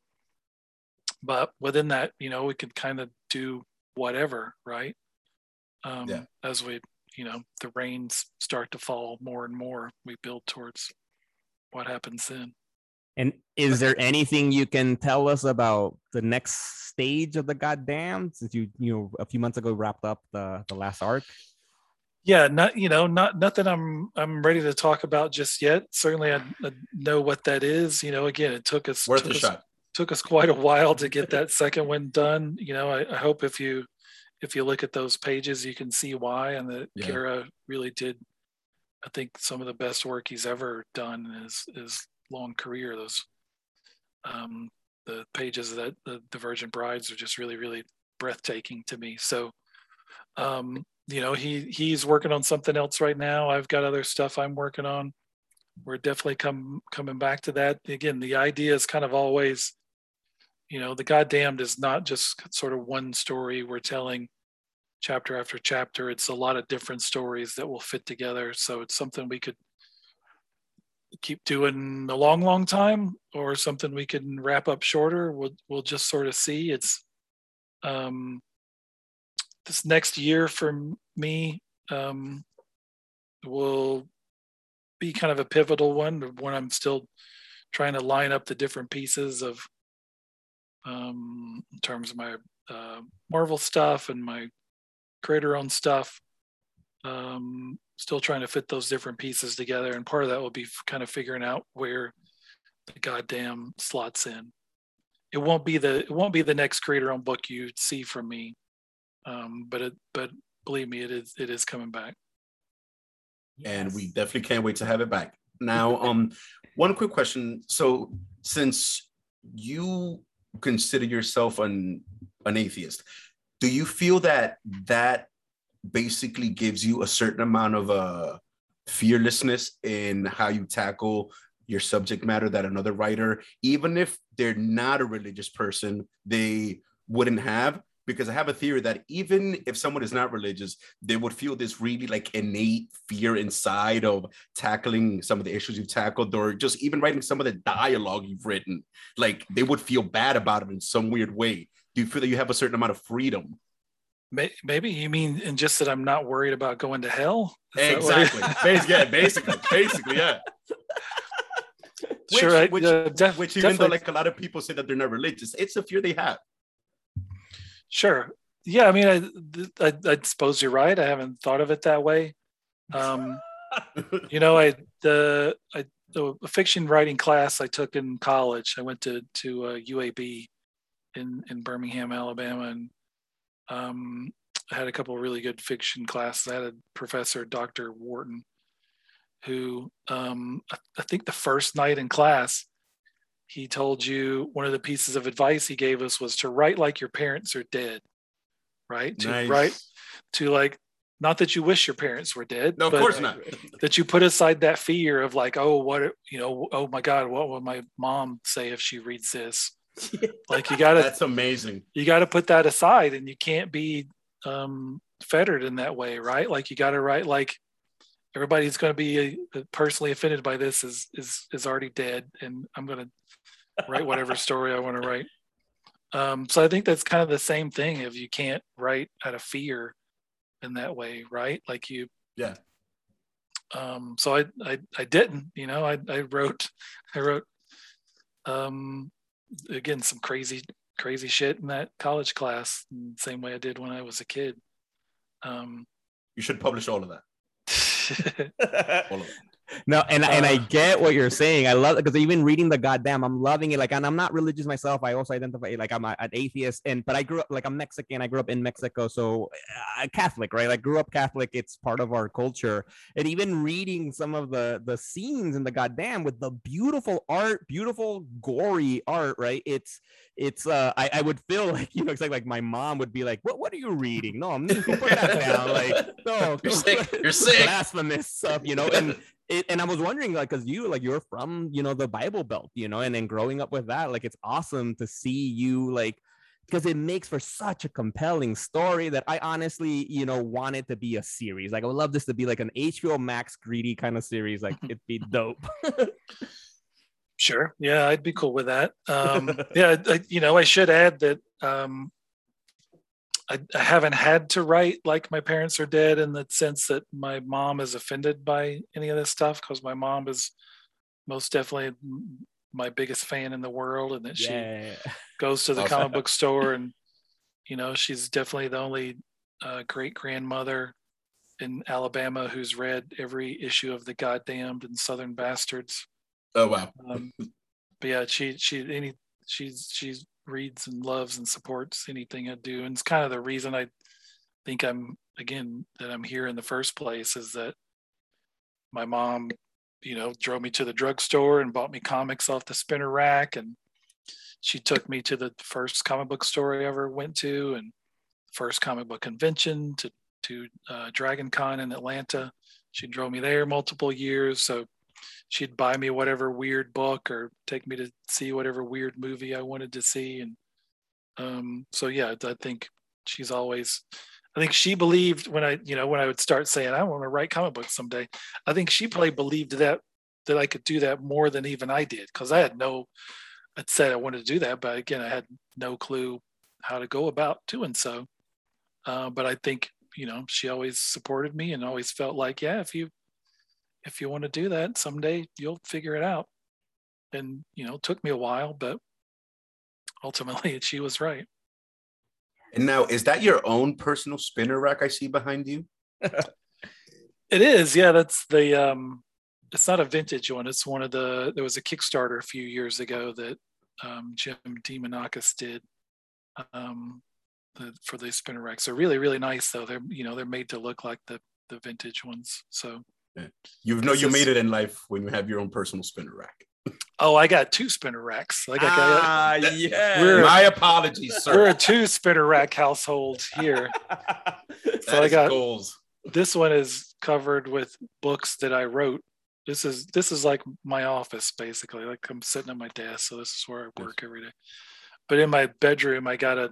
But within that, you know, we could kind of do whatever, right? Um, Yeah. As we, you know, the rains start to fall more and more, we build towards what happens then. And is there anything you can tell us about the next stage of the goddamn? Since you, you know, a few months ago wrapped up the the last arc. Yeah not you know not nothing i'm i'm ready to talk about just yet. Certainly i, I know what that is you know again it took us worth took a us, shot. took us quite a while to get that second one done. You know I, I hope if you if you look at those pages you can see why and that Yeah. Guéra really did i think some of the best work he's ever done in his his long career. Those um the pages that the Virgin brides are just really really breathtaking to me. So um you know he he's working on something else right now. I've got other stuff i'm working on. We're definitely come coming back to that. Again the idea is kind of always you know the goddamned is not just sort of one story we're telling chapter after chapter. It's a lot of different stories that will fit together. So it's something we could keep doing a long long time or something we can wrap up shorter. We'll we'll just sort of see. It's um this next year for me um, will be kind of a pivotal one when I'm still trying to line up the different pieces of um, in terms of my uh, Marvel stuff and my creator owned stuff. Um, still trying to fit those different pieces together, and part of that will be kind of figuring out where the goddamn slots in. It won't be the it won't be the next creator owned book you see from me um, but it, but believe me, it is it is coming back. and we definitely can't wait to have it back. Now, <laughs> um, one quick question. So, since you consider yourself an an atheist, do you feel that that basically gives you a certain amount of uh, fearlessness in how you tackle your subject matter that another writer, even if they're not a religious person, they wouldn't have? Because I have a theory that even if someone is not religious, they would feel this really like innate fear inside of tackling some of the issues you've tackled, or just even writing some of the dialogue you've written. Like they would feel bad about it in some weird way. Do you feel that you have a certain amount of freedom? Maybe you mean and just that I'm not worried about going to hell. Is Exactly. Bas- yeah, <laughs> basically, basically, yeah. sure, I, which, uh, def- which even though like a lot of people say that they're not religious, it's a fear they have. Sure. Yeah, I mean, I, I, I suppose you're right. I haven't thought of it that way. Um, <laughs> you know, I the I the a fiction writing class I took in college. I went to to uh, UAB in in Birmingham, Alabama, and um, I had a couple of really good fiction classes. I had a professor, Dr. Wharton, who um, I, I think the first night in class, he told you one of the pieces of advice he gave us was to write like your parents are dead, right? To Nice. write to like not that you wish your parents were dead. No, of course not. <laughs> That you put aside that fear of like, oh, what you know, oh my God, what will my mom say if she reads this? <laughs> Like you gotta That's amazing. you got to put that aside and you can't be um, fettered in that way right like you got to write like everybody's going to be uh, personally offended by this is is is already dead and i'm going to write whatever story i want to write um, so i think that's kind of the same thing if you can't write out of fear in that way right like you Yeah. um, so I, I i didn't you know i i wrote i wrote um again some crazy crazy shit in that college class same way i did when i was a kid um You should publish all of that. <laughs> All of it. No, and and I Uh, get what you're saying. I love it because even reading the goddamn, I'm loving it. Like, and I'm not religious myself. I also identify like I'm a, an atheist, and but I grew up like I'm Mexican. I grew up in Mexico, so uh, Catholic, right? Like, grew up Catholic. It's part of our culture. And even reading some of the the scenes in the goddamn with the beautiful art, beautiful gory art, right? It's it's uh I, I would feel <laughs> like you know it's like like my mom would be like, what what are you reading? No, I'm <laughs> put that down. Like, no, You're sick. You're sick. blasphemous stuff, you know. And it, and I was wondering, like, because you, like, you're from, you know, the Bible Belt, you know, and then growing up with that, like, it's awesome to see you, like, because it makes for such a compelling story that I honestly, you know, want it to be a series. Like, I would love this to be like an HBO Max greedy kind of series. Like, it'd be dope. <laughs> sure yeah i'd be cool with that um <laughs> yeah I, you know i should add that um I, I haven't had to write like my parents are dead in the sense that my mom is offended by any of this stuff because my mom is most definitely my biggest fan in the world and that she goes to the Awesome. comic book store <laughs> and you know she's definitely the only uh, great grandmother in alabama who's read every issue of the goddamned and southern bastards Oh wow. um, but yeah she she any she's she's reads and loves and supports anything i do. And it's kind of the reason i think i'm again that i'm here in the first place is that my mom you know drove me to the drugstore and bought me comics off the spinner rack. And she took me to the first comic book store i ever went to and first comic book convention to to uh, dragon con in atlanta. She drove me there multiple years. So she'd buy me whatever weird book or take me to see whatever weird movie I wanted to see. And um, so, yeah, I think she's always, I think she believed when I, you know, when I would start saying, I want to write comic books someday, I think she probably believed that, that I could do that more than even I did. Cause I had no, I'd said I wanted to do that, but again, I had no clue how to go about doing so. Uh, but I think, you know, she always supported me and always felt like, yeah, if you, if you want to do that someday you'll figure it out. And you know it took me a while but ultimately <laughs> she was right. And now, is that your own personal spinner rack I see behind you? <laughs> it is yeah that's the um it's not a vintage one it's one of the there was a kickstarter a few years ago that um, jim Demonakos did um the, for the spinner racks they're really really nice though. They're you know they're made to look like the the vintage ones so You know you made it in life when you have your own personal spinner rack. oh i got two spinner racks like i got Ah, yeah. We're- My apologies, we're a two spinner rack household here <laughs> so I got- goals. this one is covered with books that I wrote. This is this is like my office basically. Like I'm sitting at my desk, so this is where I work every day. But in my bedroom, I got a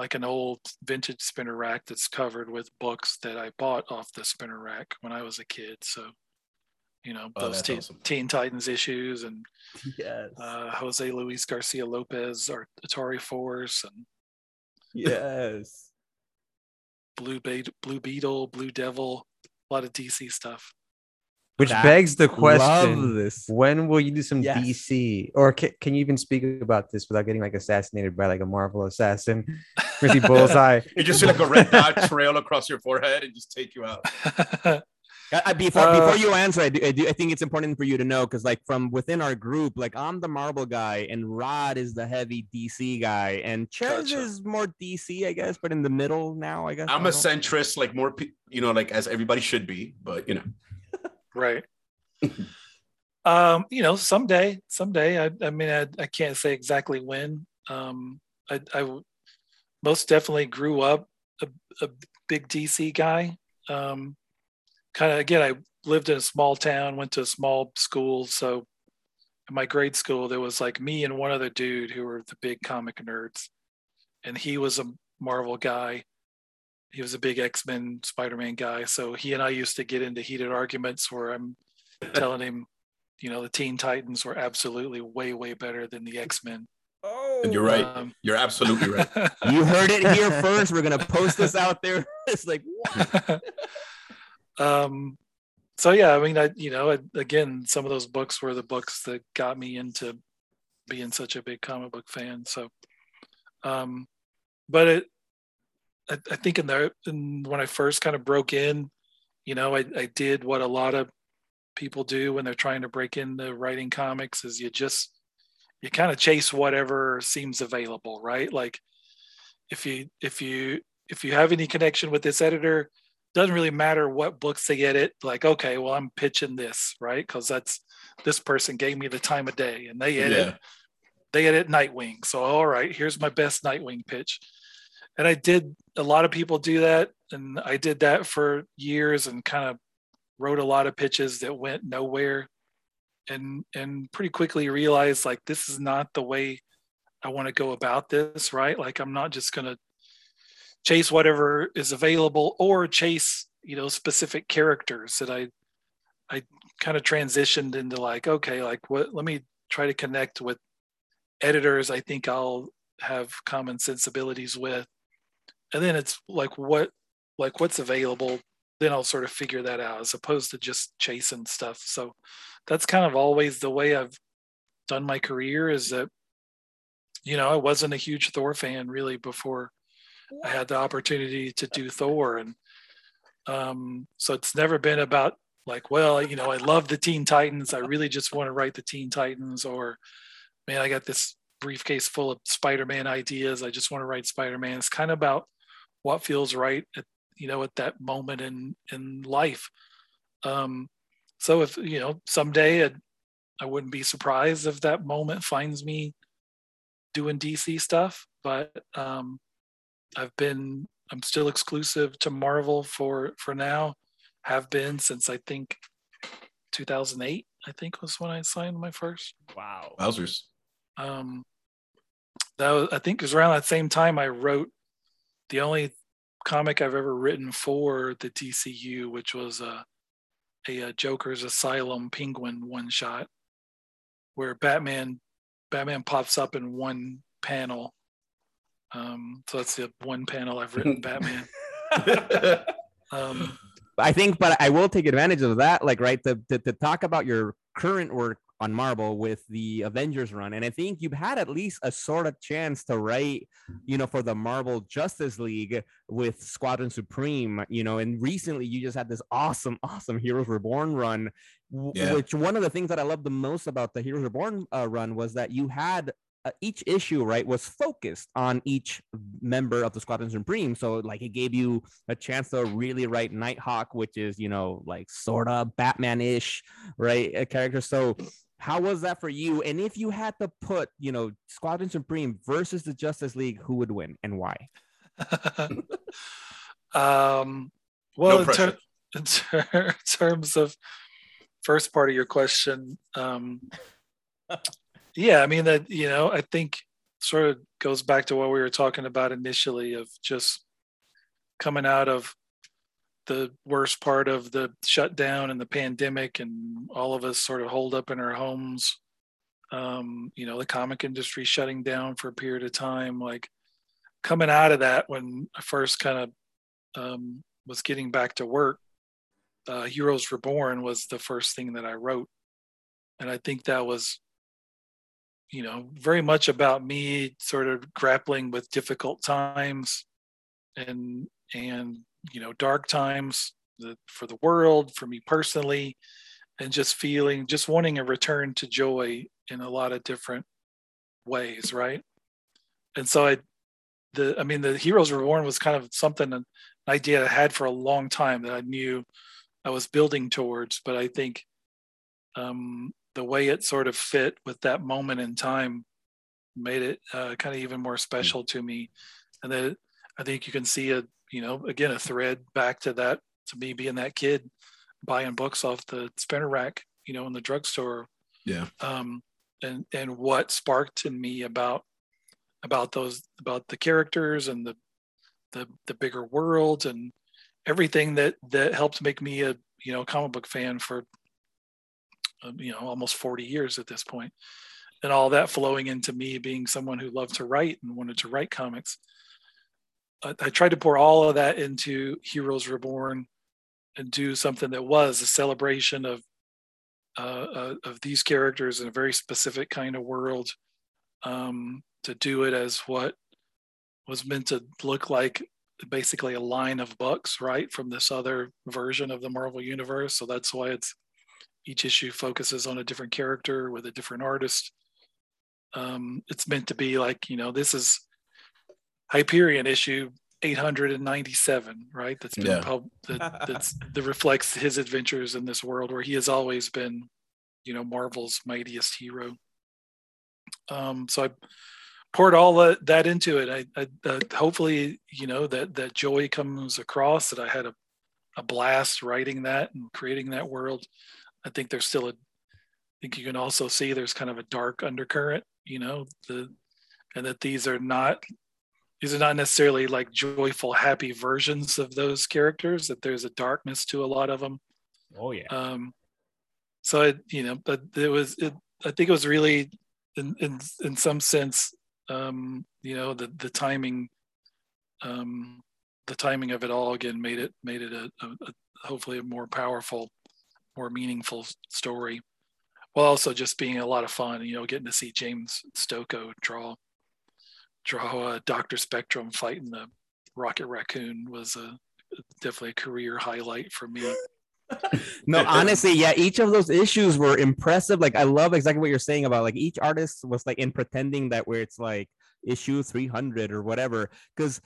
like an old vintage spinner rack that's covered with books that I bought off the spinner rack when I was a kid. So, you know, Oh, those teen, awesome. Teen Titans issues and <laughs> yes. uh, Jose Luis Garcia Lopez, or Atari Force, and yes. Blue, Be- Blue Beetle, Blue Devil, a lot of DC stuff. Which That- begs the question: this. When will you do some Yes. DC? Or can, can you even speak about this without getting like assassinated by like a Marvel assassin? Really <laughs> bullseye. <laughs> You just see like a red dot <laughs> trail across your forehead and just take you out. Uh, before Uh, before you answer, I, do, I, do, I think it's important for you to know because, like, from within our group, like, I'm the Marvel guy, and Rod is the heavy DC guy, and Ches Gotcha. is more DC, I guess, but in the middle now, I guess. I I'm a centrist, like more, you know, like as everybody should be. But you know, right. <laughs> Um you know someday someday i, I mean I, I can't say exactly when. Um i i most definitely grew up a, a big dc guy. Um kind of again i lived in a small town went to a small school so in my grade school there was like me and one other dude who were the big comic nerds. And he was a marvel guy he was a big x-men spider-man guy so he and i used to get into heated arguments where i'm <laughs> telling him, you know, the Teen Titans were absolutely way, way better than the X Men. Oh, and you're right. Um, You're absolutely right. <laughs> You heard it here first. We're gonna post this out there. <laughs> It's like, what? um, so yeah, I mean, I you know, I- again, some of those books were the books that got me into being such a big comic book fan. So, um, but it, I, I think in the in, when I first kind of broke in, you know, I, I did what a lot of people do when they're trying to break into writing comics is you just you kind of chase whatever seems available right like if you if you if you have any connection with this editor doesn't really matter what books they edit like okay well i'm pitching this right because that's this person gave me the time of day and they edit Yeah. they edit Nightwing. So all right, here's my best Nightwing pitch. And I did a lot of people do that. And I did that for years and kind of wrote a lot of pitches that went nowhere. And and pretty quickly realized like this is not the way I want to go about this, right? Like I'm not just gonna chase whatever is available or chase, you know, specific characters that I I kind of transitioned into like, okay, like what let me try to connect with editors I think I'll have common sensibilities with. And then it's like what like what's available, then I'll sort of figure that out as opposed to just chasing stuff. So that's kind of always the way I've done my career is that you know, I wasn't a huge Thor fan really before I had the opportunity to do Thor. And um so it's never been about like well you know i love the teen titans i really just want to write the teen titans or man i got this briefcase full of spider-man ideas i just want to write spider-man. It's kind of about what feels right at you know at that moment in in life um so if you know someday i i wouldn't be surprised if that moment finds me doing dc stuff but um i've been i'm still exclusive to marvel for for now have been since I think 2008. I think was when I signed my first. wow. Wowzers. Um, that was, I think it was around that same time I wrote the only comic I've ever written for the DCU, which was a a, uh Joker's Asylum Penguin one shot, where Batman Batman pops up in one panel. Um, so that's the one panel I've written <laughs> Batman. <laughs> Um, I think, but I will take advantage of that, like right, to, to, to talk about your current work on Marvel with the Avengers run, and I think you've had at least a sort of chance to write, you know, for the Marvel Justice League with Squadron Supreme, you know, and recently you just had this awesome, <laughs> awesome Heroes Reborn run, w- Yeah. which one of the things that I love the most about the Heroes Reborn uh, run was that you had uh, each issue right was focused on each member of the squadron supreme so like it gave you a chance to really write nighthawk which is you know like sort of batman-ish right a character so how was that for you? And if you had to put you know squadron supreme versus the justice league who would win and why? <laughs> Um, well, No in, ter- in ter- <laughs> terms of first part of your question, um, yeah, I mean that you know I think sort of goes back to what we were talking about initially of just coming out of the worst part of the shutdown and the pandemic and all of us sort of holed up in our homes. Um, you know the comic industry shutting down for a period of time like coming out of that when i first kind of um, was getting back to work uh, heroes reborn was the first thing that i wrote. And i think that was you know very much about me sort of grappling with difficult times and and you know dark times the, for the world, for me personally, and just feeling, just wanting a return to joy in a lot of different ways, right? And so I, the, I mean, the Heroes Reborn was kind of something, an idea I had for a long time that I knew I was building towards, but I think um, the way it sort of fit with that moment in time made it uh, kind of even more special to me. And then I think you can see a, you know, again, a thread back to that, to me being that kid buying books off the spinner rack, you know, in the drugstore. Yeah. Um, and, and what sparked in me about, about those, about the characters and the, the, the bigger world and everything that, that helped make me a, you know, comic book fan for, um, you know, almost 40 years at this point and all that flowing into me being someone who loved to write and wanted to write comics. I, tried to pour all of that into Heroes Reborn and do something that was a celebration of uh, uh, of these characters in a very specific kind of world. Um, to do it as what was meant to look like basically a line of books, right, from this other version of the Marvel universe. So that's why it's each issue focuses on a different character with a different artist um, it's meant to be like you know this is hyperion issue 897 right? That's been Yeah. pub- that, <laughs> that's that reflects his adventures in this world where he has always been you know marvel's mightiest hero. Um so i poured all that, that into it. I, I uh, hopefully you know that that joy comes across that i had a, a blast writing that and creating that world. I think there's still a I think you can also see there's kind of a dark undercurrent, you know, the and that these are not these are not necessarily like joyful, happy versions of those characters. That there's a darkness to a lot of them. Oh yeah. Um, so it, you know, but it was it. I think it was really, in in in some sense, um, you know, the the timing, um, the timing of it all again made it made it a, a, a hopefully a more powerful, more meaningful story while also just being a lot of fun. You know, getting to see James Stokoe draw draw a Doctor Spectrum fighting the Rocket Raccoon was a definitely a career highlight for me. <laughs> No, honestly, yeah, each of those issues were impressive. Like, I love exactly what you're saying about like each artist was like in pretending that where it's like issue 300 or whatever. Because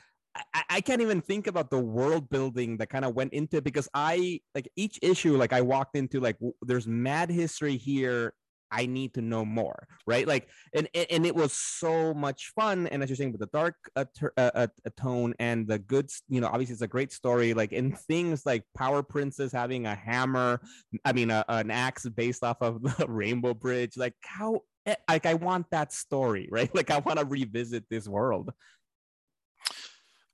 I, I can't even think about the world building that kind of went into it because I like each issue, like I walked into like w- there's mad history here. I need to know more, right? Like, and and, it was so much fun. And as you're saying, with the dark uh, uh, uh, uh, tone and the good, you know, obviously it's a great story. Like in things like Power Princess having a hammer, I mean, an axe based off of <laughs> the Rainbow Bridge. Like how, eh, like I want that story, <laughs> right? Like I want to revisit this world.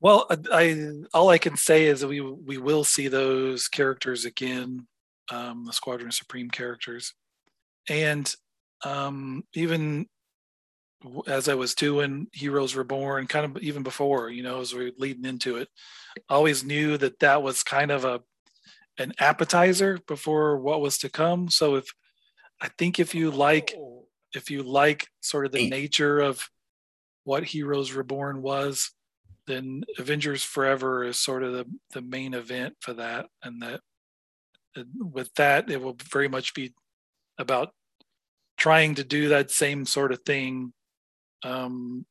Well, I, all I can say is we we will see those characters again, um, the Squadron Supreme characters, and um, even as I was doing Heroes Reborn, kind of even before, you know, as we are leading into it, I always knew that that was kind of a an appetizer before what was to come. So if I think if you like if you like sort of the Hey. nature of what Heroes Reborn was, then Avengers Forever is sort of the, the main event for that. And that with that, it will very much be about trying to do that same sort of thing um,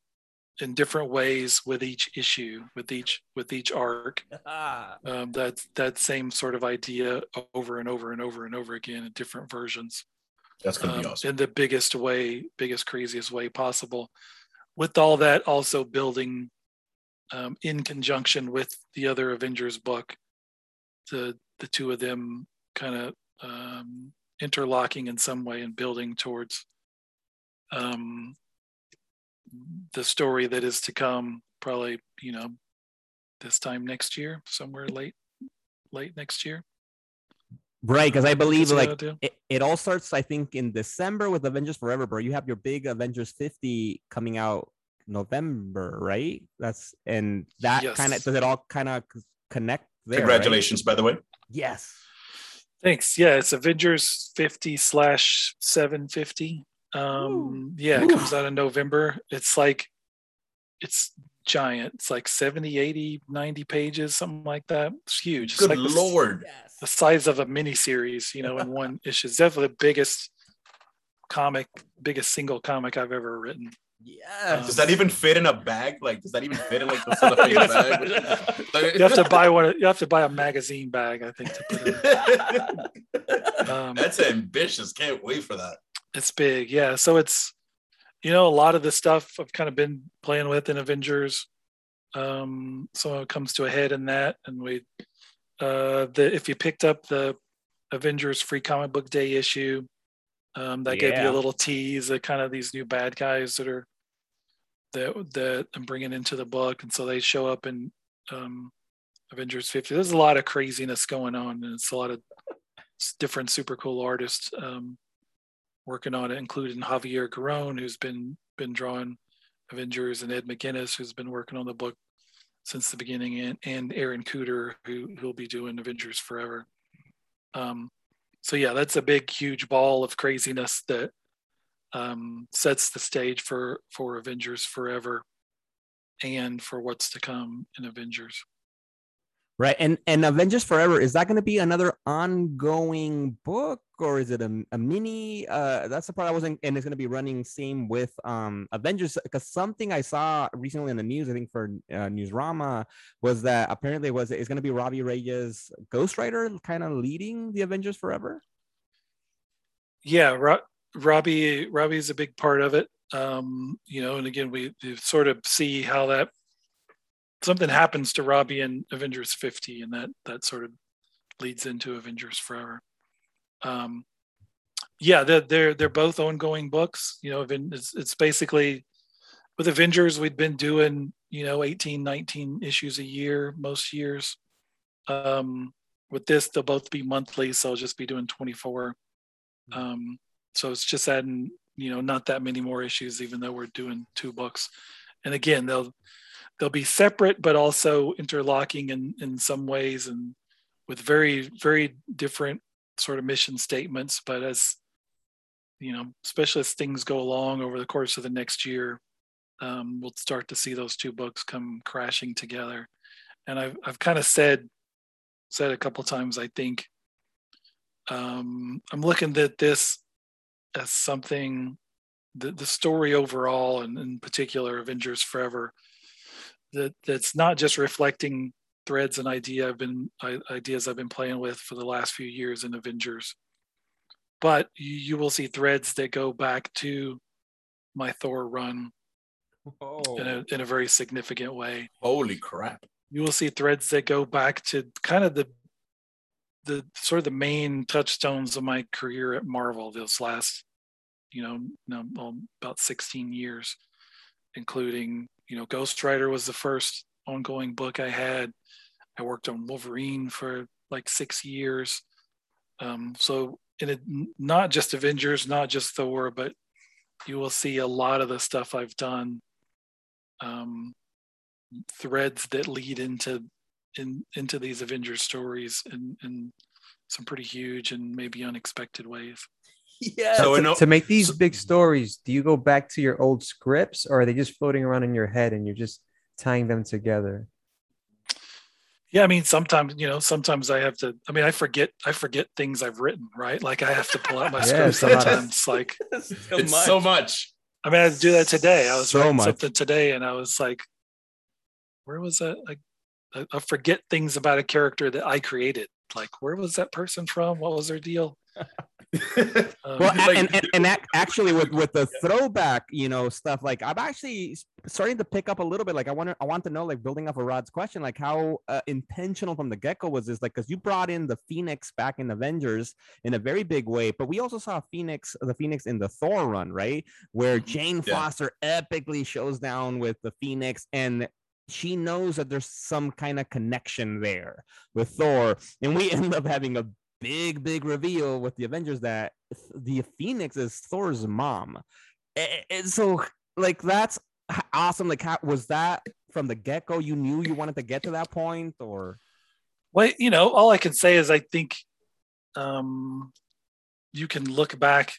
in different ways with each issue, with each with each arc. <laughs> Um, that that same sort of idea over and over and over and over again in different versions That's gonna be um, awesome. in the biggest way, biggest, craziest way possible. With all that, also building um, in conjunction with the other Avengers book, the the two of them kind of um, interlocking in some way and building towards um, the story that is to come. Probably, you know, this time next year, somewhere late, late next year. Right, because I believe Is like what I'll do? it, it all starts, I think, in December with Avengers Forever, bro. You have your big Avengers 50 coming out November, right? That's and that kind of Yes. does it all kind of connect there. right? Congratulations, by the way. Yes. Thanks. Yeah, it's Avengers 50 slash 750. Um, yeah, it comes out in November. It's like it's giant. It's like 70, 80, 90 pages, something like that. It's huge. It's Good like the- lord. the size of a mini series, you know, in <laughs> one issue. It's definitely the biggest comic, biggest single comic I've ever written. Yes. Does that even fit in a bag? Like, does that even fit in like the <laughs> cellophane bag? <laughs> You have to buy one. You have to buy a magazine bag, I think, to put it. <laughs> Um, That's ambitious. Can't wait for that. it's big, yeah. So it's, you know, a lot of the stuff I've kind of been playing with in Avengers. Um, so it comes to a head in that, and we, uh, the if you picked up the Avengers Free Comic Book Day issue, um, that gave you a little tease of kind of these new bad guys that are that that I'm bringing into the book, and so they show up in um, Avengers 50. There's a lot of craziness going on, and it's a lot of different super cool artists um, working on it, including Javier Garron, who's been been drawing Avengers, and Ed McGuinness, who's been working on the book since the beginning, and, and Aaron Kuder, who who'll be doing Avengers Forever. Um, so yeah, that's a big, huge ball of craziness that um, sets the stage for for Avengers Forever, and for what's to come in Avengers. Right. And and Avengers Forever, is that going to be another ongoing book or is it a, a mini? Uh that's the part I wasn't and it's going to be running same with um Avengers because something I saw recently in the news, I think for uh, Newsarama, was that apparently it was it's going to be Robbie Reyes Ghost Rider kind of leading the Avengers Forever. yeah Ro- robbie Robbie is a big part of it. Um you know and again we, we sort of see how that something happens to robbie in avengers 50 and that that sort of leads into avengers forever. Um yeah they're they're, they're both ongoing books you know it's, it's basically with avengers we've been doing you know 18 19 issues a year most years. Um with this they'll both be monthly so i'll just be doing 24 um, so it's just adding, you know, not that many more issues, even though we're doing two books. And again, they'll they'll be separate, but also interlocking in in some ways, and with very very different sort of mission statements. But as you know, especially as things go along over the course of the next year, um, we'll start to see those two books come crashing together. And I've I've kind of said said a couple times, I think um, I'm looking at this as something, the, the story overall, and in particular, Avengers Forever, that that's not just reflecting threads and idea I've been I, ideas I've been playing with for the last few years in Avengers, but you, you will see threads that go back to my Thor run in a in a very significant way. Holy crap. you will see threads that go back to kind of the the sort of the main touchstones of my career at Marvel this last, you know, about 16 years, including, you know, Ghost Rider was the first ongoing book I had. I worked on Wolverine for like six years. Um, so in it, not just Avengers, not just Thor, but you will see a lot of the stuff I've done um, threads that lead into in into these Avengers stories in in some pretty huge and maybe unexpected ways. Yeah. So to, to make these so- big stories, do you go back to your old scripts or are they just floating around in your head and you're just tying them together? Yeah, I mean sometimes you know sometimes I have to. I mean I forget I forget things I've written right. Like I have to pull out my <laughs> Yeah, script it's a lot of- sometimes. Like <laughs> it's so much. I mean I do that today. I was So writing much. something today and I was like, where was that? Like I, I forget things about a character that I created. Like where was that person from? What was their deal? <laughs> Um, well, Like- and, and, and ac- <laughs> actually with with the throwback, you know, stuff like I'm actually starting to pick up a little bit. Like I want to, I want to know, like building off of Rod's question, like how uh, intentional from the get go was this? Like, because you brought in the Phoenix back in Avengers in a very big way, but we also saw Phoenix, the Phoenix in the Thor run, right, where Jane Yeah. Foster epically shows down with the Phoenix and. She knows that there's some kind of connection there with Thor, and we <laughs> end up having a big, big reveal with the Avengers that the Phoenix is Thor's mom. And so, like, that's awesome. Like, how, was that from the get go? You knew you wanted to get to that point, or well, you know, all I can say is I think um, you can look back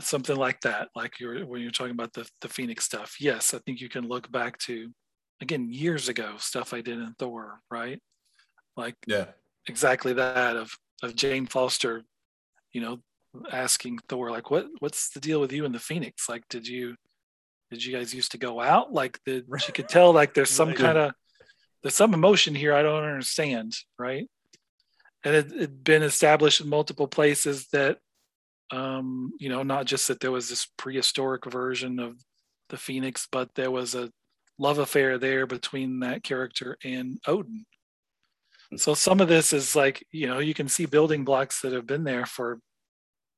something like that, like you're when you're talking about the the Phoenix stuff. Yes, I think you can look back to again years ago stuff I did in Thor, right? Like Yeah. exactly that of of Jane Foster, you know, asking Thor like, "What what's the deal with you and the Phoenix? Like, did you did you guys used to go out? Like, did <laughs> she could tell like there's some Right. kind of there's some emotion here I don't understand, right? And it had been established in multiple places that, um, you know, not just that there was this prehistoric version of the Phoenix, but there was a love affair there between that character and Odin. So some of this is like, you know, you can see building blocks that have been there for,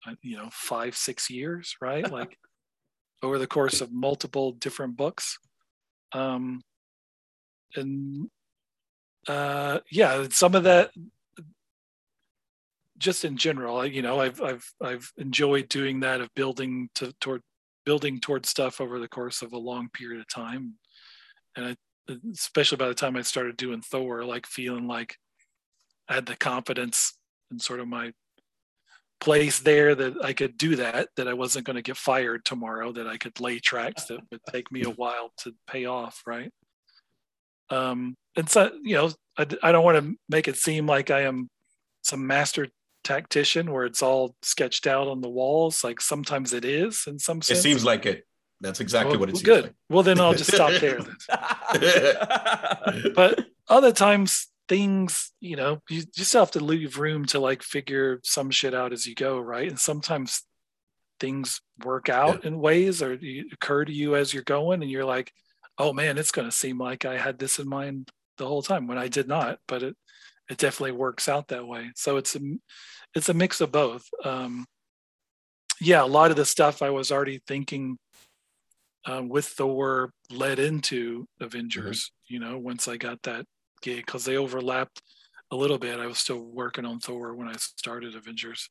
uh, you know, five, six years, right? <laughs> Like over the course of multiple different books. Um, and uh, yeah, some of that, just in general, I- you know, I've I've I've enjoyed doing that of building to toward building towards stuff over the course of a long period of time, and I, especially by the time I started doing Thor, like feeling like I had the confidence and sort of my place there that I could do that, that I wasn't going to get fired tomorrow, that I could lay tracks that would take me a <laughs> while to pay off, right? Um, and so, you know, I, I don't want to make it seem like I am some master tactician where it's all sketched out on the walls. Like sometimes it is in some It seems like it. That's exactly Well, what it's good. like. Well, then I'll just stop there. <laughs> but other times things you know you just have to leave room to like figure some shit out as you go right and sometimes things work out in ways or occur to you as you're going and you're like oh man it's going to seem like i had this in mind the whole time when i did not but it it definitely works out that way so it's a it's a mix of both um yeah a lot of the stuff i was already thinking um, with Thor led into Avengers, you know, once I got that gig because they overlapped a little bit. I was still working on Thor when I started Avengers.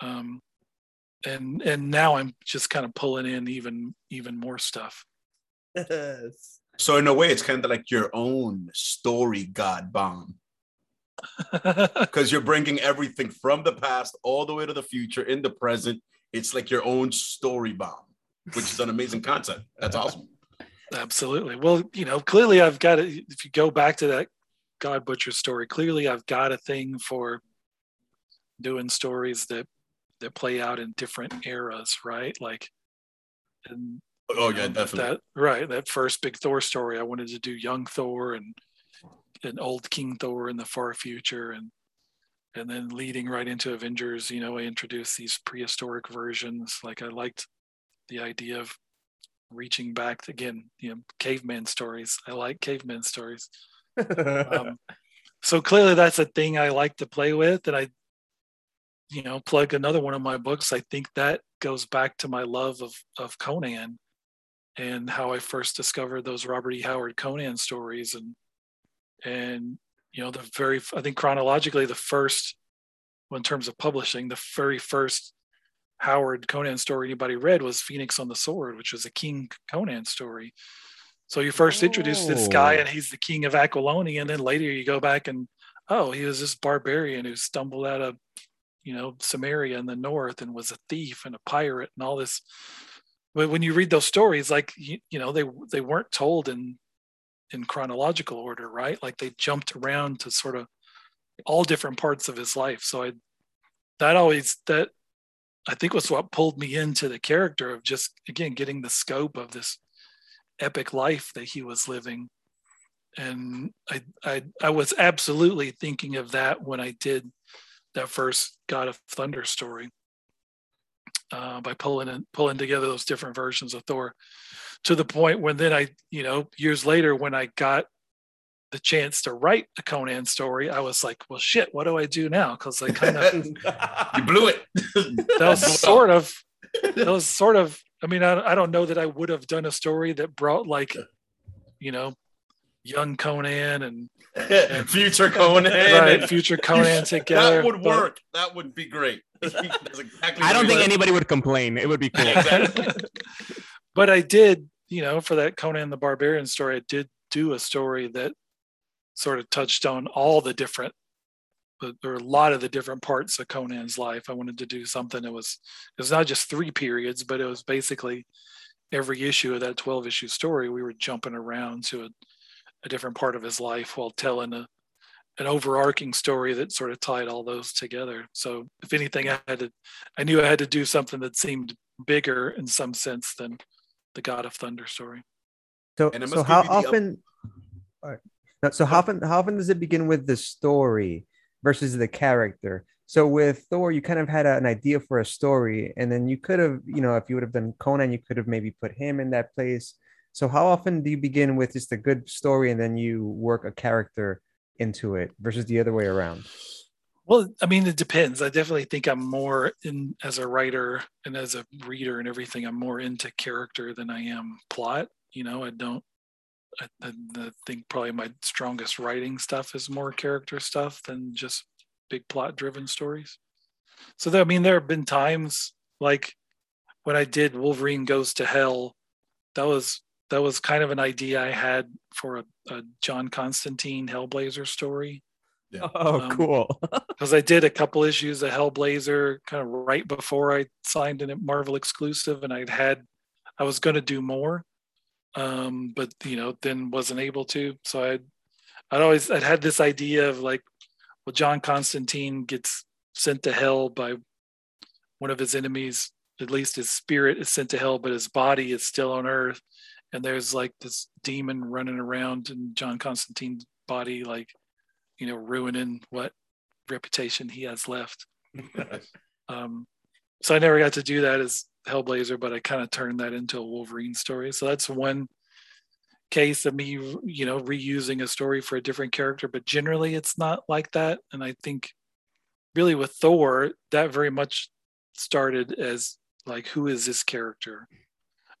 Um, and and now I'm just kind of pulling in even even more stuff. So in a way, it's kind of like your own story god bomb <laughs> because you're bringing everything from the past all the way to the future in the present. It's like your own story bomb, which is an amazing concept. That's <laughs> awesome. Absolutely. Well, you know, clearly I've got it. If you go back to that God Butcher story, clearly I've got a thing for doing stories that that play out in different eras, right? Like, and Oh yeah, know, definitely. That right, that first big Thor story, I wanted to do young Thor and an old King Thor in the far future, and and then leading right into Avengers. You know, I introduced these prehistoric versions. Like I liked the idea of reaching back again. You know, caveman stories. I like caveman stories. <laughs> Um, so clearly, that's a thing I like to play with, and I, you know, plug another one of my books. I think that goes back to my love of of Conan and how I first discovered those Robert E. Howard Conan stories and and you know the very I think chronologically the first well, in terms of publishing the very first Howard Conan story anybody read was Phoenix on the Sword which was a King Conan story. So you first introduce this guy Oh. and he's the king of Aquilonia and then later you go back and oh he was this barbarian who stumbled out of you know Cimmeria in the north and was a thief and a pirate and all this. But when you read those stories like you, you know they they weren't told in in chronological order right? Like they jumped around to sort of all different parts of his life. So i that always that i think was what pulled me into the character of just again getting the scope of this epic life that he was living. And i i, I was absolutely thinking of that when i did that first god of thunder story uh, by pulling in, pulling together those different versions of Thor, to the point when then I, you know, years later when I got the chance to write a Conan story, I was like, well, shit, what do I do now? Because I kind of <laughs> you blew it. <laughs> that was sort of that was sort of. I mean, I, I don't know that I would have done a story that brought like, you know, young Conan and <laughs> future Conan. right, future Conan together. That would but- work. That would be great. Exactly I don't think it anybody would complain. It would be cool. Exactly. but I did, you know, for that Conan the Barbarian story, I did do a story that sort of touched on all the different, there or a lot of the different parts of Conan's life. I wanted to do something that was, it was not just three periods, but it was basically every issue of that 12 issue story. We were jumping around to a a different part of his life while telling a an overarching story that sort of tied all those together. So if anything, I had to, I knew I had to do something that seemed bigger in some sense than the God of Thunder story. So, And so how often? you the up- So how often? How often does it begin with the story versus the character? So with Thor, you kind of had a- an idea for a story, and then you could have, you know, if you would have done Conan, you could have maybe put him in that place. So how often do you begin with just a good story and then you work a character into it versus the other way around? Well, I mean, it depends. I definitely think I'm more in as a writer and as a reader and everything. I'm more into character than I am plot. You know, I don't. I, I, I think probably my strongest writing stuff is more character stuff than just big plot-driven stories. So, there, I mean, there have been times like when I did Wolverine Goes to Hell. That was that was kind of an idea I had for a, a John Constantine Hellblazer story Yeah. <laughs> Oh, Um, cool. <laughs> because I did a couple issues of Hellblazer kind of right before I signed in a Marvel exclusive, and I'd had I was going to do more, um, but you know then wasn't able to. So I'd I'd always I'd had this idea of like, well, John Constantine gets sent to hell by one of his enemies. At least his spirit is sent to hell, but his body is still on Earth. And there's like this demon running around in John Constantine's body, like you know, ruining what reputation he has left. <laughs> Um, so I never got to do that as Hellblazer, but I kind of turned that into a Wolverine story. So that's one case of me, you know, reusing a story for a different character. But generally, it's not like that. And I think really with Thor, that very much started as like, who is this character?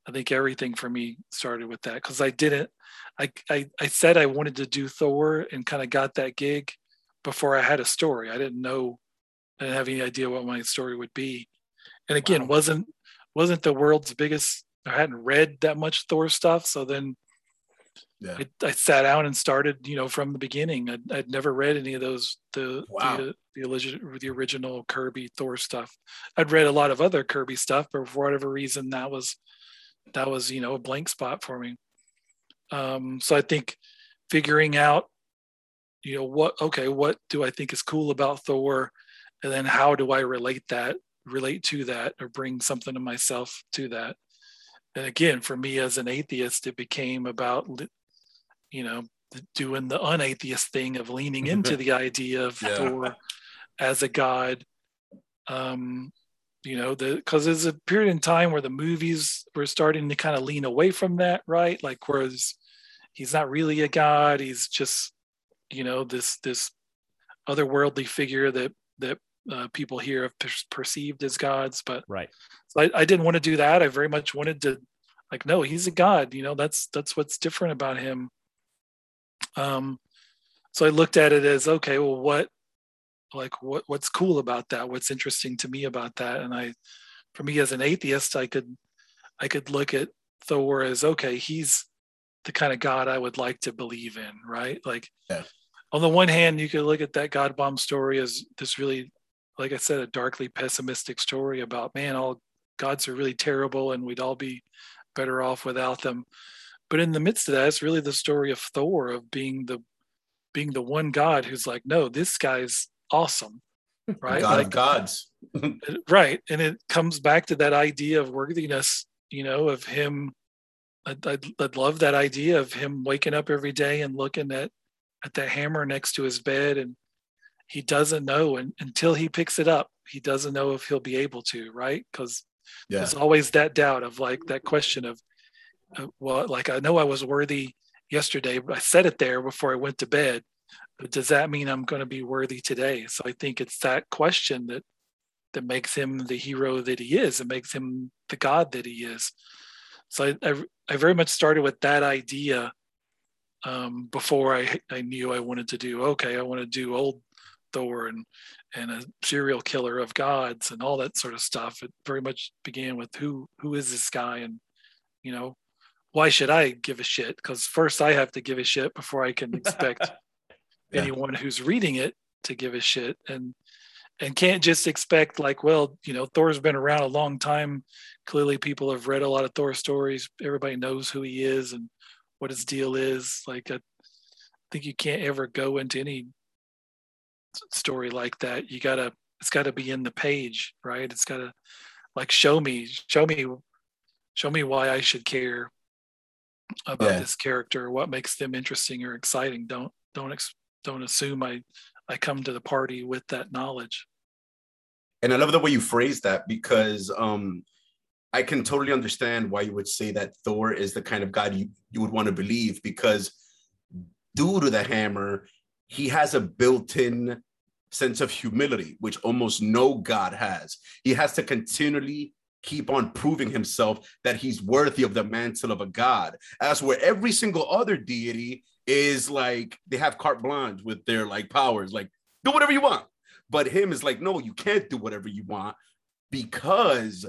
I think everything for me started with that because I didn't. I, I I said I wanted to do Thor and kind of got that gig before I had a story. I didn't know. I didn't have any idea what my story would be. And again, Wow. wasn't wasn't the world's biggest. I hadn't read that much Thor stuff, so then Yeah. I, I sat down and started, you know, from the beginning. I'd, I'd never read any of those the Wow. the the, the original Kirby Thor stuff. I'd read a lot of other Kirby stuff, but for whatever reason, that was that was you know a blank spot for me. Um, so I think figuring out, you know, what okay, what do I think is cool about Thor, and then how do I relate that, relate to that, or bring something of myself to that. And again, for me as an atheist, it became about, you know, doing the unatheist thing of leaning <laughs> into the idea of Yeah. Thor as a god. Um, you know, the because there's a period in time where the movies were starting to kind of lean away from that, right? Like, whereas he's not really a god, he's just, you know, this this otherworldly figure that that uh, people here have per- perceived as gods, but right. so I, I didn't want to do that. I very much wanted to, like, no, he's a god. You know, that's that's what's different about him. Um, so I looked at it as okay, well, what, like, what what's cool about that? What's interesting to me about that? And I, for me as an atheist, I could, I could look at Thor as okay, he's the kind of god I would like to believe in, right? Like, Yeah. on the one hand, you could look at that God bomb story as this really like I said, a darkly pessimistic story about man, all gods are really terrible and we'd all be better off without them. But in the midst of that, it's really the story of Thor of being the being the one God who's like, no, this guy's awesome. <laughs> Right. God Like, of gods. <laughs> right. And it comes back to that idea of worthiness, you know, of him. I'd, I'd, I'd love that idea of him waking up every day and looking at at the hammer next to his bed and he doesn't know and until he picks it up he doesn't know if he'll be able to right? Because Yeah. there's always that doubt of like that question of uh, well like i know i was worthy yesterday but i said it there before i went to bed but does that mean i'm going to be worthy today? So i think it's that question that that makes him the hero that he is. It makes him the god that he is. So i i, I very much started with that idea um, before I, I knew I wanted to do okay, I want to do old Thor and and a serial killer of gods and all that sort of stuff. It very much began with who who is this guy and you know why should I give a shit? Because first I have to give a shit before I can <laughs> expect Yeah. anyone who's reading it to give a shit and and can't just expect like well you know Thor's been around a long time. Clearly people have read a lot of Thor stories. Everybody knows who he is and what his deal is. Like I, think you can't ever go into any story like that. You gotta it's gotta be in the page, right? It's gotta like show me, show me, show me why I should care about Yeah. this character, what makes them interesting or exciting. Don't don't ex- don't assume I I come to the party with that knowledge. and I love the way you phrase that because um I can totally understand why you would say that Thor is the kind of God you, you would want to believe because due to the hammer, he has a built-in sense of humility, which almost no God has. He has to continually keep on proving himself that he's worthy of the mantle of a God, as where every single other deity is like they have carte blanche with their like powers, like do whatever you want. But him is like, no, you can't do whatever you want because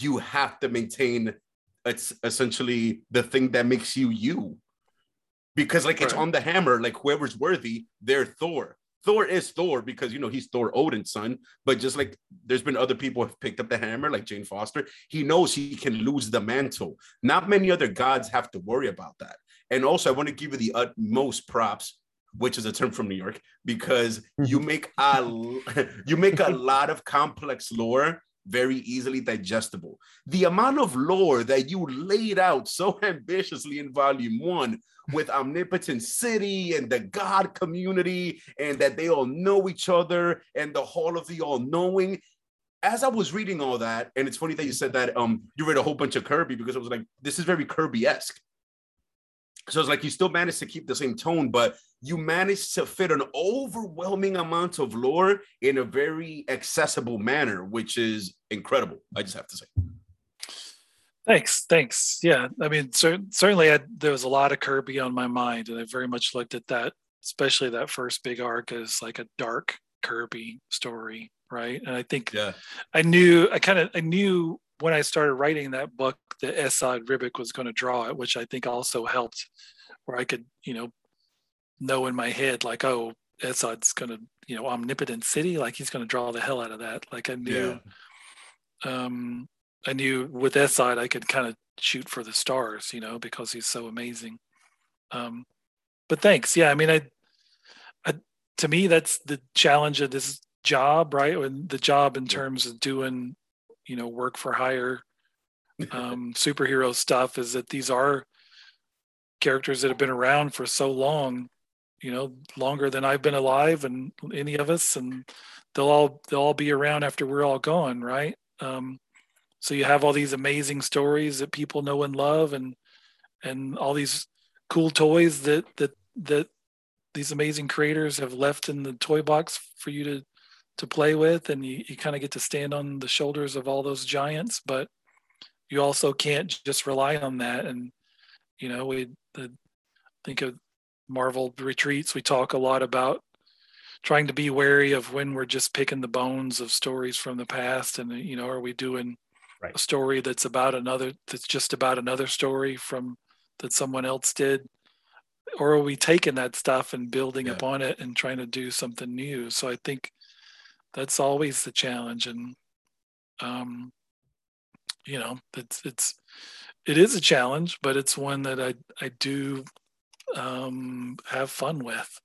you have to maintain it's essentially the thing that makes you you. Because like it's on the hammer, like whoever's worthy, they're Thor. Thor is Thor because you know he's Thor Odinson, but just like there's been other people who have picked up the hammer, like Jane Foster, he knows he can lose the mantle. Not many other gods have to worry about that. And also, I want to give you the utmost props, which is a term from New York, because <laughs> you make a <laughs> you make a lot of complex lore very easily digestible. The amount of lore that you laid out so <laughs> ambitiously in volume one with omnipotent city and the god community and that they all know each other and the hall of the all-knowing as i was reading all that and it's funny that you said that um you read a whole bunch of kirby because i was like this is very kirby-esque so it's like you still managed to keep the same tone but you managed to fit an overwhelming amount of lore in a very accessible manner which is incredible i just have to say Thanks, thanks. Yeah, I mean, cer- certainly I, there was a lot of Kirby on my mind, and I very much looked at that, especially that first big arc as like a dark Kirby story, right? And I think yeah I knew, I kind of, I knew when I started writing that book that Esad Ribic was going to draw it, which I think also helped, where I could, you know, know in my head like, oh, Esad's going to, you know, omnipotent city, like he's going to draw the hell out of that. Like I knew yeah um, I knew with Esad I could kind of shoot for the stars, you know, because he's so amazing. Um, but thanks, yeah. I mean, I, I, to me, that's the challenge of this job, right? And the job in terms of doing, you know, work for hire, <laughs> um, superhero stuff is that these are characters that have been around for so long, you know, longer than I've been alive and any of us, and they'll all they'll all be around after we're all gone, right? Um, so you have all these amazing stories that people know and love, and and all these cool toys that that that these amazing creators have left in the toy box for you to to play with, and you, you kind of get to stand on the shoulders of all those giants, but you also can't just rely on that. And you know, we the, think of Marvel retreats. We talk a lot about trying to be wary of when we're just picking the bones of stories from the past, and you know, are we doing Right. a story that's about another that's just about another story from that someone else did or are we taking that stuff and building Yeah. upon it and trying to do something new so i think that's always the challenge and um you know it's it's it is a challenge but it's one that i i do um have fun with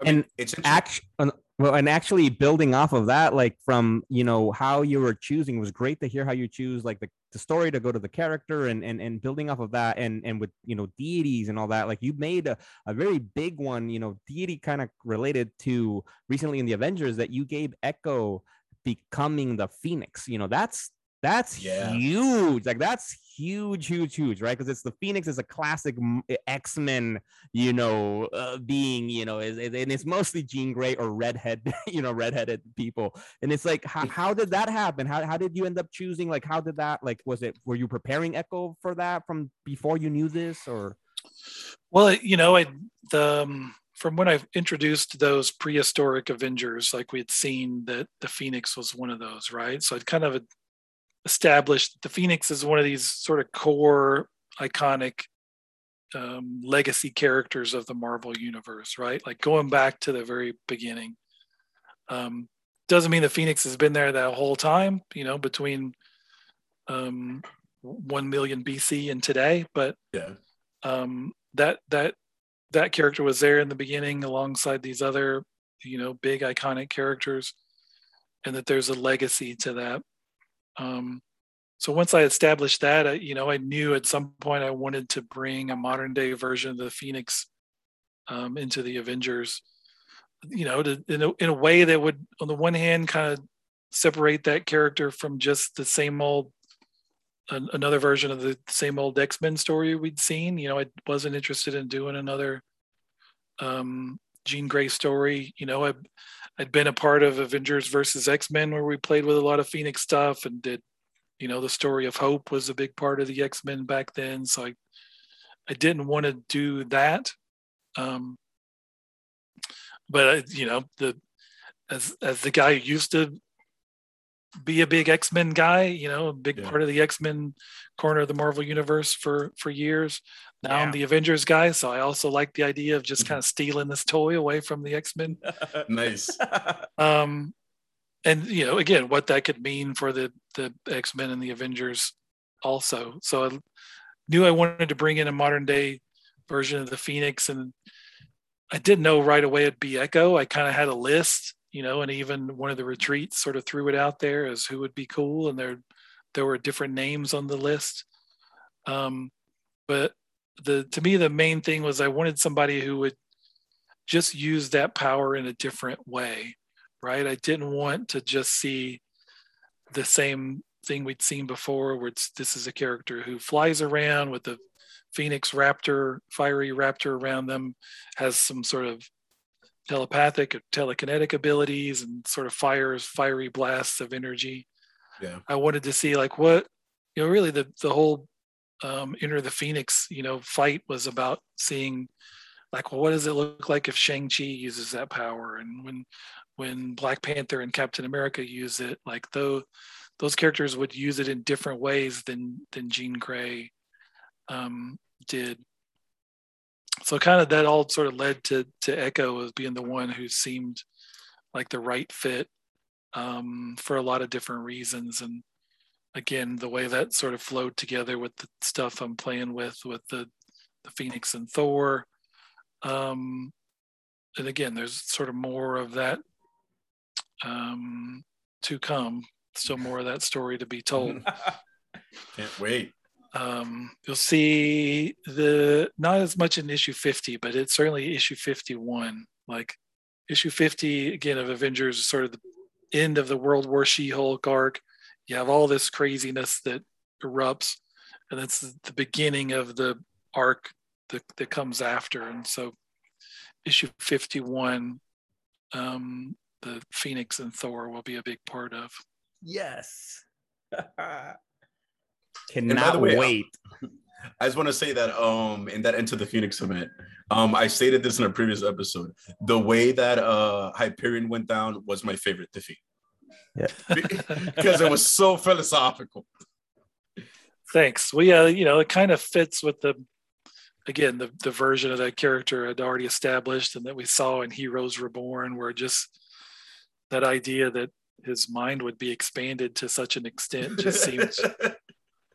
I mean, And it's interesting. Well and actually building off of that like from you know how you were choosing was great to hear how you choose like the, the story to go to the character and, and and building off of that and and with you know deities and all that like you made a, a very big one you know deity kind of related to recently in the avengers that you gave echo becoming the phoenix you know that's that's Yeah. huge like that's huge huge huge right because it's the phoenix is a classic X Men, you know, uh, being, you know, is, is- and it's mostly Jean Grey or redhead, <laughs> you know, redheaded people. And it's like, how, how did that happen? How, how did you end up choosing? Like, how did that, like, was it, were you preparing Echo for that from before you knew this or? Well, you know, I the um, from when I introduced those prehistoric Avengers, like we had seen that the Phoenix was one of those, right? So I'd kind of established that the Phoenix is one of these sort of core iconic um, legacy characters of the Marvel universe, right? Like going back to the very beginning. Um, doesn't mean the Phoenix has been there that whole time, you know, between um, 1 million BC and today, but yeah. um, that that that character was there in the beginning alongside these other, you know, big iconic characters, and that there's a legacy to that. Um, so once I established that, I, you know, I knew at some point I wanted to bring a modern day version of the Phoenix um, into the Avengers. You know, to, in a, in a way that would, on the one hand, kind of separate that character from just the same old an, another version of the same old x-men story we'd seen you know i wasn't interested in doing another um, jean grey story you know I, i'd been a part of avengers versus x-men where we played with a lot of phoenix stuff and did you know the story of hope was a big part of the x-men back then. So i i didn't want to do that. Um, but I, you know the as as the guy who used to be a big X-Men guy, you know, a big yeah. part of the X-Men corner of the Marvel universe for for years. Now yeah. I'm the Avengers guy, so I also like the idea of just kind of stealing this toy away from the X-Men. <laughs> nice. <laughs> um and you know, again, what that could mean for the the X-Men and the Avengers also. So I knew I wanted to bring in a modern day version of the Phoenix and I didn't know right away it'd be Echo. I kind of had a list you know, and even one of the retreats sort of threw it out there as who would be cool, and there there were different names on the list. Um, but the to me the main thing was I wanted somebody who would just use that power in a different way, right? I didn't want to just see the same thing we'd seen before, where this is a character who flies around with a phoenix raptor, fiery raptor around them, has some sort of telepathic or telekinetic abilities and sort of fires fiery blasts of energy. Yeah. I wanted to see like what you know really the the whole um enter the phoenix you know fight was about seeing like well what does it look like if shang-chi uses that power? And when when black panther and captain america use it like though those characters would use it in different ways than than jean grey um, did so kind of that all sort of led to to Echo as being the one who seemed like the right fit um, for a lot of different reasons. And again, the way that sort of flowed together with the stuff I'm playing with with the the Phoenix and Thor. Um, and again, there's sort of more of that um, to come. Still more of that story to be told. <laughs> Can't wait um, you'll see the not as much in issue 50 but it's certainly issue 51 like issue 50 again of avengers is sort of the end of the world war she-hulk arc. You have all this craziness that erupts and that's the beginning of the arc that, that comes after. And so issue 51 um, the phoenix and thor will be a big part of. Yes <laughs> Cannot way, wait. <laughs> I just want to say that um in that Enter the Phoenix event, um I stated this in a previous episode. The way that uh Hyperion went down was my favorite defeat. Yeah. <laughs> because it was so philosophical. Thanks. Well, yeah, you know, it kind of fits with the again the the version of that character I'd already established and that we saw in Heroes Reborn, where just that idea that his mind would be expanded to such an extent just seems <laughs>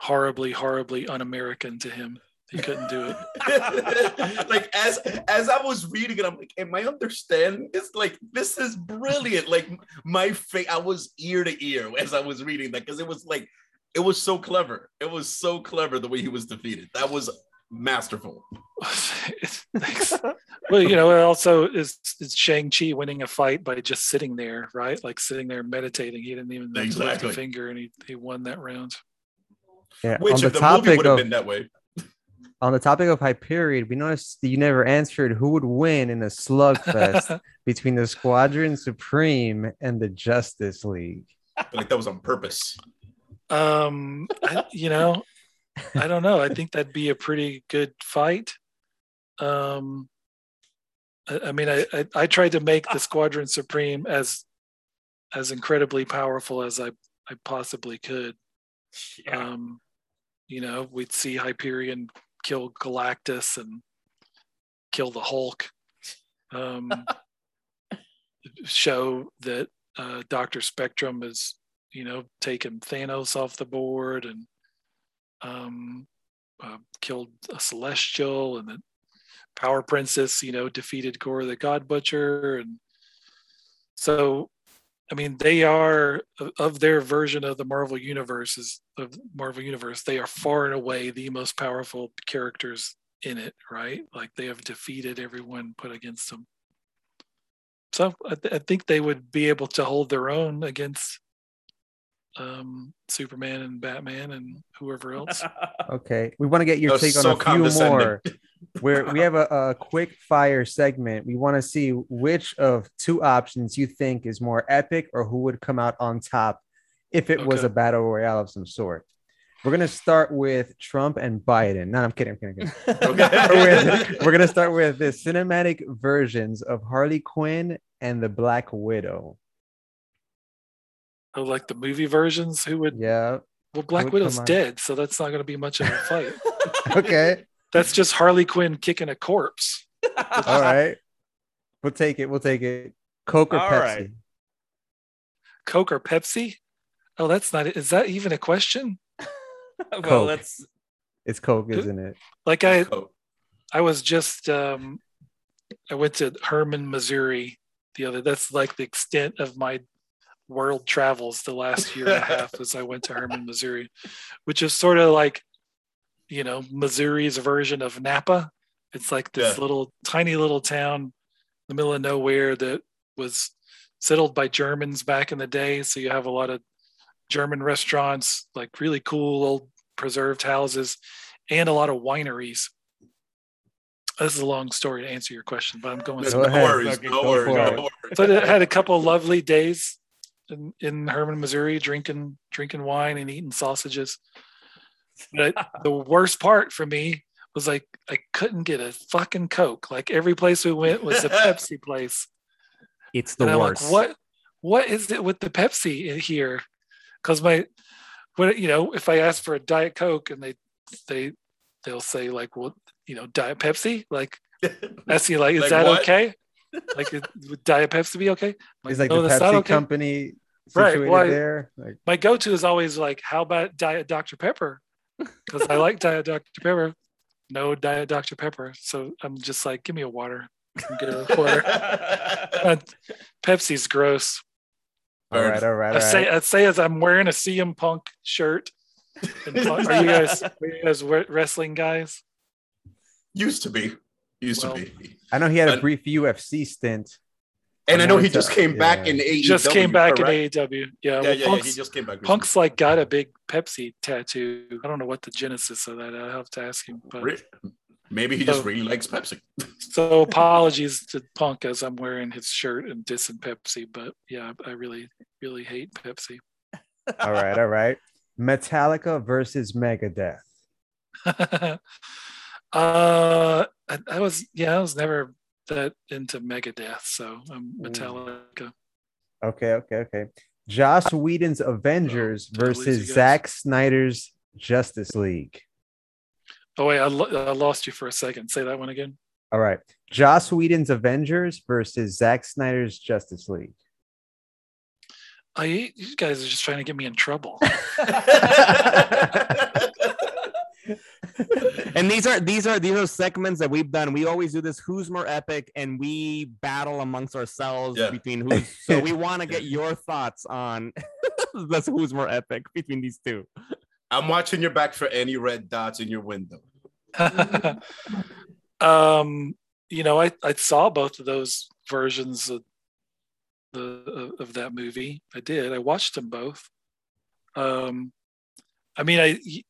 horribly, horribly un-American to him. He couldn't do it. <laughs> like as as I was reading it, I'm like, am I understanding this? Like, this is brilliant. Like my face, I was ear to ear as I was reading that because it was like it was so clever. It was so clever the way he was defeated. That was masterful. <laughs> Thanks. well, you know, it also is, is Shang Chi winning a fight by just sitting there, right? Like sitting there meditating. He didn't even exactly. lift a finger, and he he won that round. Yeah. Which on the, the topic would have been that way. On the topic of Hyperion, we noticed that you never answered who would win in a slugfest <laughs> between the Squadron Supreme and the Justice League. like that was on purpose. Um, I, you know, I don't know. I think that'd be a pretty good fight. Um, I, I mean, I, I, I tried to make the Squadron Supreme as as incredibly powerful as I I possibly could. Yeah. Um, you know, we'd see Hyperion kill Galactus and kill the Hulk. Um, <laughs> show that uh, Doctor Spectrum has, you know, taken Thanos off the board and um, uh, killed a Celestial, and that Power Princess, you know, defeated Gorr the God Butcher, and so I mean, they are of their version of the Marvel universe is of Marvel universe. They are far and away the most powerful characters in it, right? Like they have defeated everyone put against them. So I, th- I think they would be able to hold their own against um, Superman and Batman and whoever else. <laughs> Okay, we want to get your That was take on so a few more. Where we have a, a <laughs> quick fire segment. We want to see which of two options you think is more epic, or who would come out on top if it was a battle royale of some sort. We're gonna start with Trump and Biden. No, I'm kidding. I'm kidding. I'm kidding. <laughs> We're we're gonna start with the cinematic versions of Harley Quinn and the Black Widow. Oh, like the movie versions, who would? Yeah. Well, Black would Widow's dead, so that's not going to be much of a fight. <laughs> Okay. that's just Harley Quinn kicking a corpse. <laughs> All right. We'll take it. We'll take it. Coke or All Pepsi? right. Coke or Pepsi? Oh, that's not. Is that even a question? <laughs> well, Coke. let's. It's Coke, Who- isn't it? Like I, I was just um I went to Hermann, Missouri the other that's like the extent of my world travels the last year and a half <laughs> as I went to Hermann, Missouri, which is sort of like you know, Missouri's version of Napa. It's like this Yeah. little tiny little town in the middle of nowhere that was settled by Germans back in the day. So you have a lot of German restaurants, like really cool old preserved houses, and a lot of wineries. This is a long story to answer your question, but I'm going. no Go ahead. worries, no worries, for no it. worries. So I had a couple of lovely days in, in Hermann, Missouri, drinking drinking wine and eating sausages. But the worst part for me was like I couldn't get a fucking Coke. Like every place we went was a Pepsi <laughs> place. It's the and worst. like, what what is it with the Pepsi here? Because my what you know, if I ask for a Diet Coke and they they they'll say like, well, you know, Diet Pepsi, like <laughs> ask you like, is Like that what? okay? Like is- would Diet Pepsi be okay? I'm It's like "No, the that's Pepsi okay." company Right, situated why- there. Like, My go-to is always like, how about Diet Dr. Pepper? <laughs> Because I like Diet Dr. Pepper. No Diet Dr. Pepper. So I'm just like, give me a water. I'm good water. <laughs> Uh, Pepsi's gross. all right, all right, I all say right. I say as I'm wearing a CM Punk shirt. And Punk- are you guys are you guys wrestling guys? Used to be, used Well, to be. I know he had a brief UFC stint. And I know he just came back yeah. in AEW. Just came back correct? in AEW. Yeah, Yeah, well, yeah, yeah. Punk's, He just came back. Punk's like got a big Pepsi tattoo. I don't know what the genesis of that. I will have to ask him. But Maybe he just really likes Pepsi. So apologies to Punk as I'm wearing his shirt and dissing Pepsi, but yeah, I really, really hate Pepsi. All right, all right. <laughs> Metallica versus Megadeth. <laughs> uh, I, I was yeah, I was never that into Megadeth, so I'm Metallica. Okay, okay, okay. Joss Whedon's Avengers did I lose you versus guys? Zack Snyder's Justice League. Oh wait, I, lo- I lost you for a second. Say that one again. All right. Joss Whedon's Avengers versus Zack Snyder's Justice League. Oh, you, you guys are just trying to get me in trouble. <laughs> <laughs> <laughs> and these are these are these are segments that we've done. We always do this. Who's more epic, and we battle amongst ourselves Yeah. between who's. <laughs> So we want to get your thoughts on <laughs> that's who's more epic between these two. I'm watching your back for any red dots in your window. um, you know, I, I saw both of those versions of the of, of that movie. I did. I watched them both. Um, I mean, I y-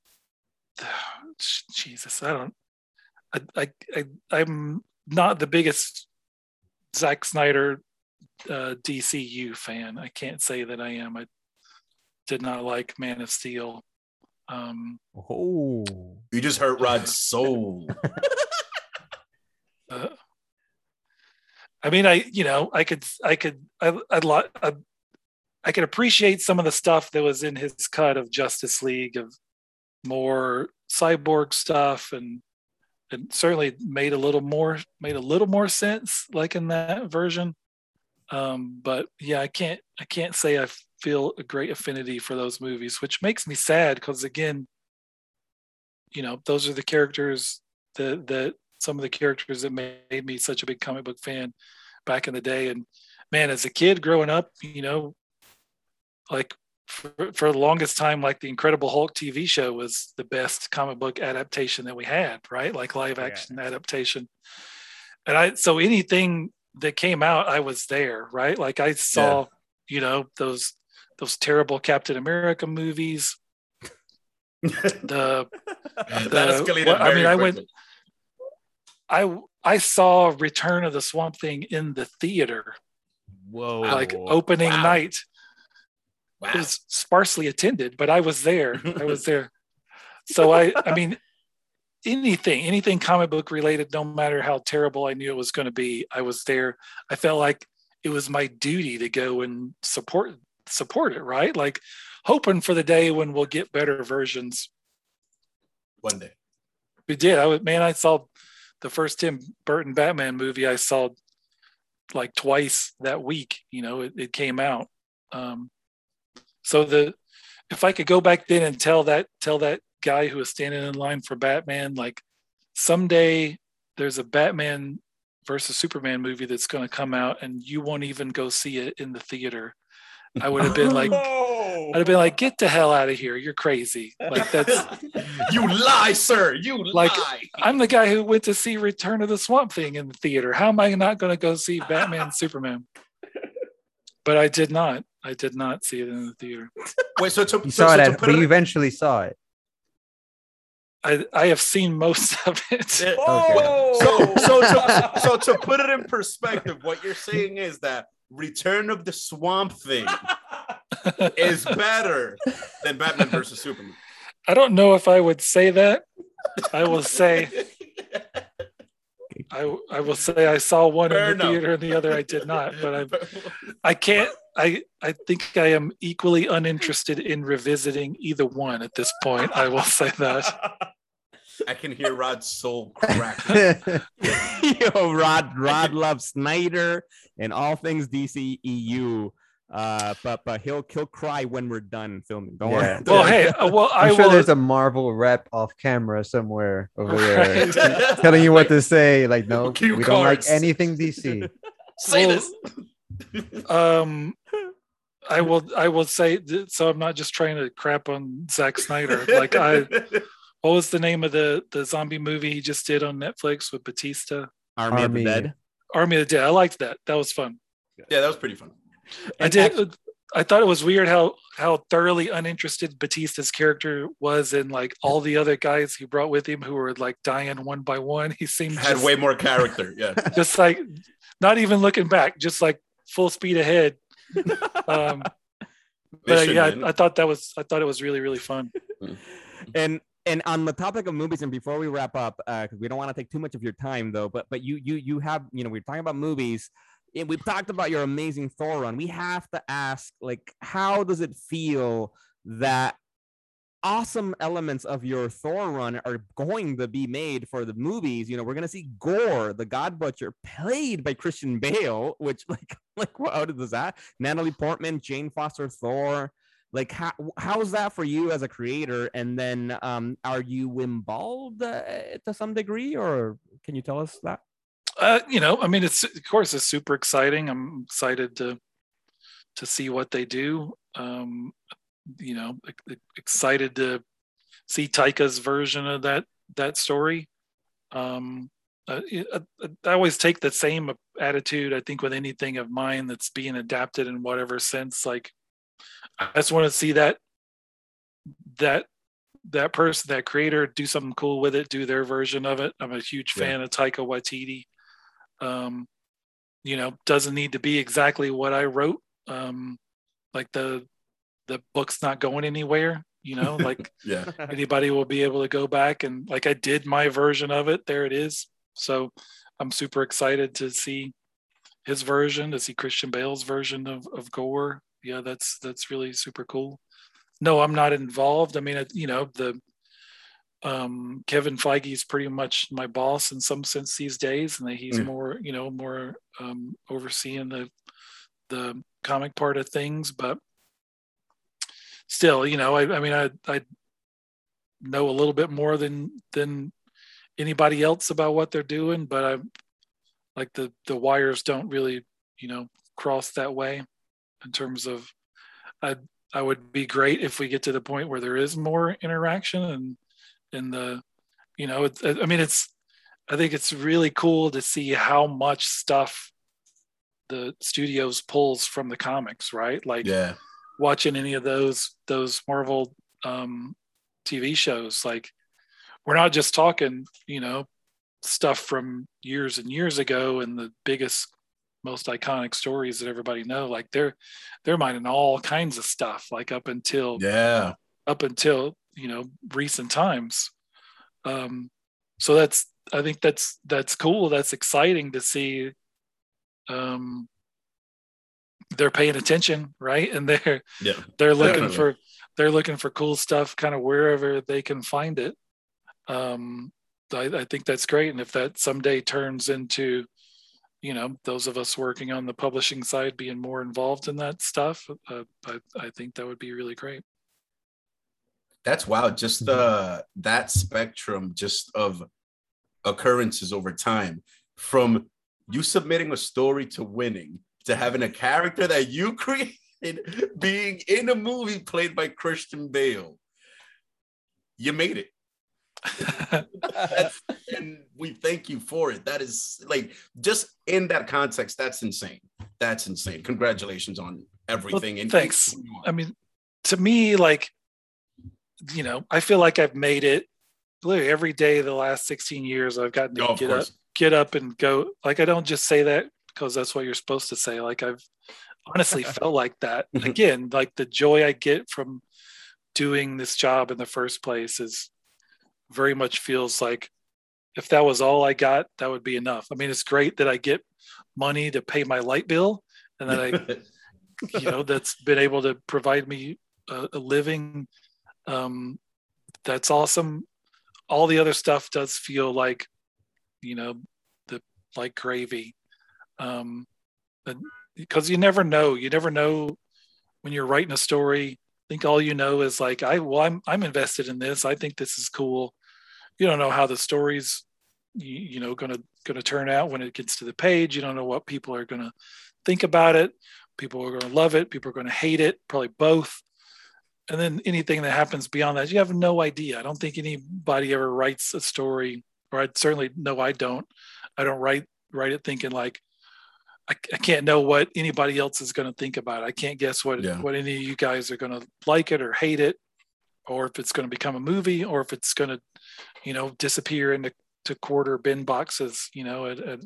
<sighs> Jesus, I don't. I, I, I I'm not the biggest Zack Snyder uh, DCU fan. I can't say that I am. I did not like Man of Steel. Um, Oh. You just hurt Rod's soul. <laughs> uh, I mean, I you know, I could, I could, I, I'd lot, I, I could appreciate some of the stuff that was in his cut of Justice League of more cyborg stuff, and and certainly made a little more made a little more sense, like in that version. Um, but yeah, I can't, I can't say I feel a great affinity for those movies, which makes me sad because again, you know, those are the characters that that some of the characters that made me such a big comic book fan back in the day. And man, as a kid growing up, you know, like for, for the longest time, like the Incredible Hulk TV show was the best comic book adaptation that we had, right? Like live action yeah. adaptation. And I, so anything that came out, I was there, right? Like I saw, yeah. you know, those those terrible Captain America movies. <laughs> the, the well, I mean, I went. I I saw Return of the Swamp Thing in the theater. Whoa! Like opening wow. night. Wow. It was sparsely attended, but I was there. I was <laughs> there. So I, I mean, anything, anything comic book related, no matter how terrible I knew it was going to be, I was there. I felt like it was my duty to go and support support it, right? Like hoping for the day when we'll get better versions. One day. We did. I was man, I saw the first Tim Burton Batman movie I saw like twice that week, you know, it, it came out. Um, so the if I could go back then and tell that tell that guy who was standing in line for Batman, like someday there's a Batman versus Superman movie that's going to come out and you won't even go see it in the theater. I would have been <laughs> like, I'd have been like, get the hell out of here. You're crazy. Like that's <laughs> you lie, sir. You like lie. I'm the guy who went to see Return of the Swamp Thing in the theater. How am I not going to go see Batman Superman? But I did not. I did not see it in the theater. Wait, so to, you so, saw so it, to at, but you eventually saw it. I, I have seen most <laughs> of it. Okay. So, so, to, so to <laughs> put it in perspective, what you're saying is that Return of the Swamp Thing <laughs> is better than Batman versus Superman. I don't know if I would say that. I will say I I will say I saw one Fair in the enough. theater and the other I did not, but I I can't I I think I am equally uninterested in revisiting either one at this point. I will say that. <laughs> I can hear Rod's soul crack. <laughs> Yo, Rod Rod loves Snyder and all things DCEU. Uh, but but he'll he'll cry when we're done filming. Don't yeah. worry. <laughs> Well, hey, uh, well, I'm I sure will... there's a Marvel rep off camera somewhere over there <laughs> telling you what to say. Like, no, Cue we cards. don't like anything DC. <laughs> say well, this. um, I will I will say so. I'm not just trying to crap on Zack Snyder. Like I, what was the name of the the zombie movie he just did on Netflix with Batista? Army, Army. of the Dead. Army of the Dead. I liked that. That was fun. Yeah, that was pretty fun. I did. I thought it was weird how how thoroughly uninterested Batista's character was in like all the other guys he brought with him who were like dying one by one. <laughs> He seemed had just, way more character. Yeah, <laughs> just like not even looking back, just like full speed ahead. <laughs> um, but yeah, I, I, thought that was I thought it was really really fun. and and on the topic of movies, and before we wrap up, because uh, we don't want to take too much of your time though, but but you you you have you know we're talking about movies we've talked about your amazing Thor run. We have to ask, like, how does it feel that awesome elements of your Thor run are going to be made for the movies? You know, we're gonna see Gorr, the God Butcher, played by Christian Bale, which, <laughs> like, like, how does that? Natalie Portman, Jane Foster, Thor. Like, how how's that for you as a creator? And then, um, are you involved uh, to some degree, or can you tell us that? Uh, you know, I mean, it's of course it's super exciting. I'm excited to to see what they do. Um, you know, excited to see Taika's version of that that story. Um, uh, I, I always take the same attitude. I think with anything of mine that's being adapted in whatever sense. Like, I just want to see that that that person, that creator, do something cool with it, do their version of it. I'm a huge fan of Taika Waititi. Um, you know, doesn't need to be exactly what I wrote. Um, like the the book's not going anywhere. You know, <laughs> like yeah, anybody will be able to go back and like I did my version of it. There it is. So I'm super excited to see his version, to see Christian Bale's version of of Gorr. Yeah, that's that's really super cool. No, I'm not involved. I mean, you know, the um, Kevin Feige is pretty much my boss in some sense these days, and he's mm. more, you know, more um, overseeing the the comic part of things. But still, you know, I, I mean, I, I know a little bit more than than anybody else about what they're doing, but I'm like the the wires don't really, you know, cross that way in terms of I I would be great if we get to the point where there is more interaction and in the you know, it's, I mean it's I think it's really cool to see how much stuff the studios pulls from the comics, right? Like Yeah. watching any of those those Marvel um, TV shows. Like we're not just talking, you know, stuff from years and years ago and the biggest, most iconic stories that everybody know. Like they're they're mining all kinds of stuff, like up until Yeah. up until you know recent times. Um, so that's I think that's that's cool. That's exciting to see. Um, they're paying attention, right? And they're Yeah. they're looking Definitely. for they're looking for cool stuff, kind of wherever they can find it. Um, I, I think that's great, and if that someday turns into, you know, those of us working on the publishing side being more involved in that stuff, uh, I, I think that would be really great. That's wild. Just mm-hmm. the that spectrum just of occurrences over time from you submitting a story to winning to having a character that you <laughs> created being in a movie played by Christian Bale. You made it. <laughs> <laughs> And we thank you for it. That is like just in that context, that's insane. That's insane. Congratulations on everything. and thanks. I mean, to me, like, you know, I feel like I've made it literally every day the last 16 years. I've gotten to Oh, get up, get up and go. Like, I don't just say that because that's what you're supposed to say. Like, I've honestly <laughs> felt like that. Mm-hmm. Again, like the joy I get from doing this job in the first place is very much feels like if that was all I got, that would be enough. I mean, it's great that I get money to pay my light bill and that I <laughs> you know that's been able to provide me a, a living um that's awesome. All the other stuff does feel like you know the like gravy. Um because you never know. You never know when you're writing a story. I think all you know is like i well i'm i'm invested in this. I think this is cool. You don't know how the story's you, you know gonna gonna turn out when it gets to the page. You don't know what people are gonna think about it. People are to love it. People are to hate it. Probably both and then anything that happens beyond that you have no idea. I don't think anybody ever writes a story or i certainly no i don't. I don't write write it thinking like i, I can't know what anybody else is going to think about it. I can't guess what Yeah. what any of you guys are going to like it or hate it or if it's going to become a movie or if it's going to you know disappear into to quarter bin boxes you know at, at,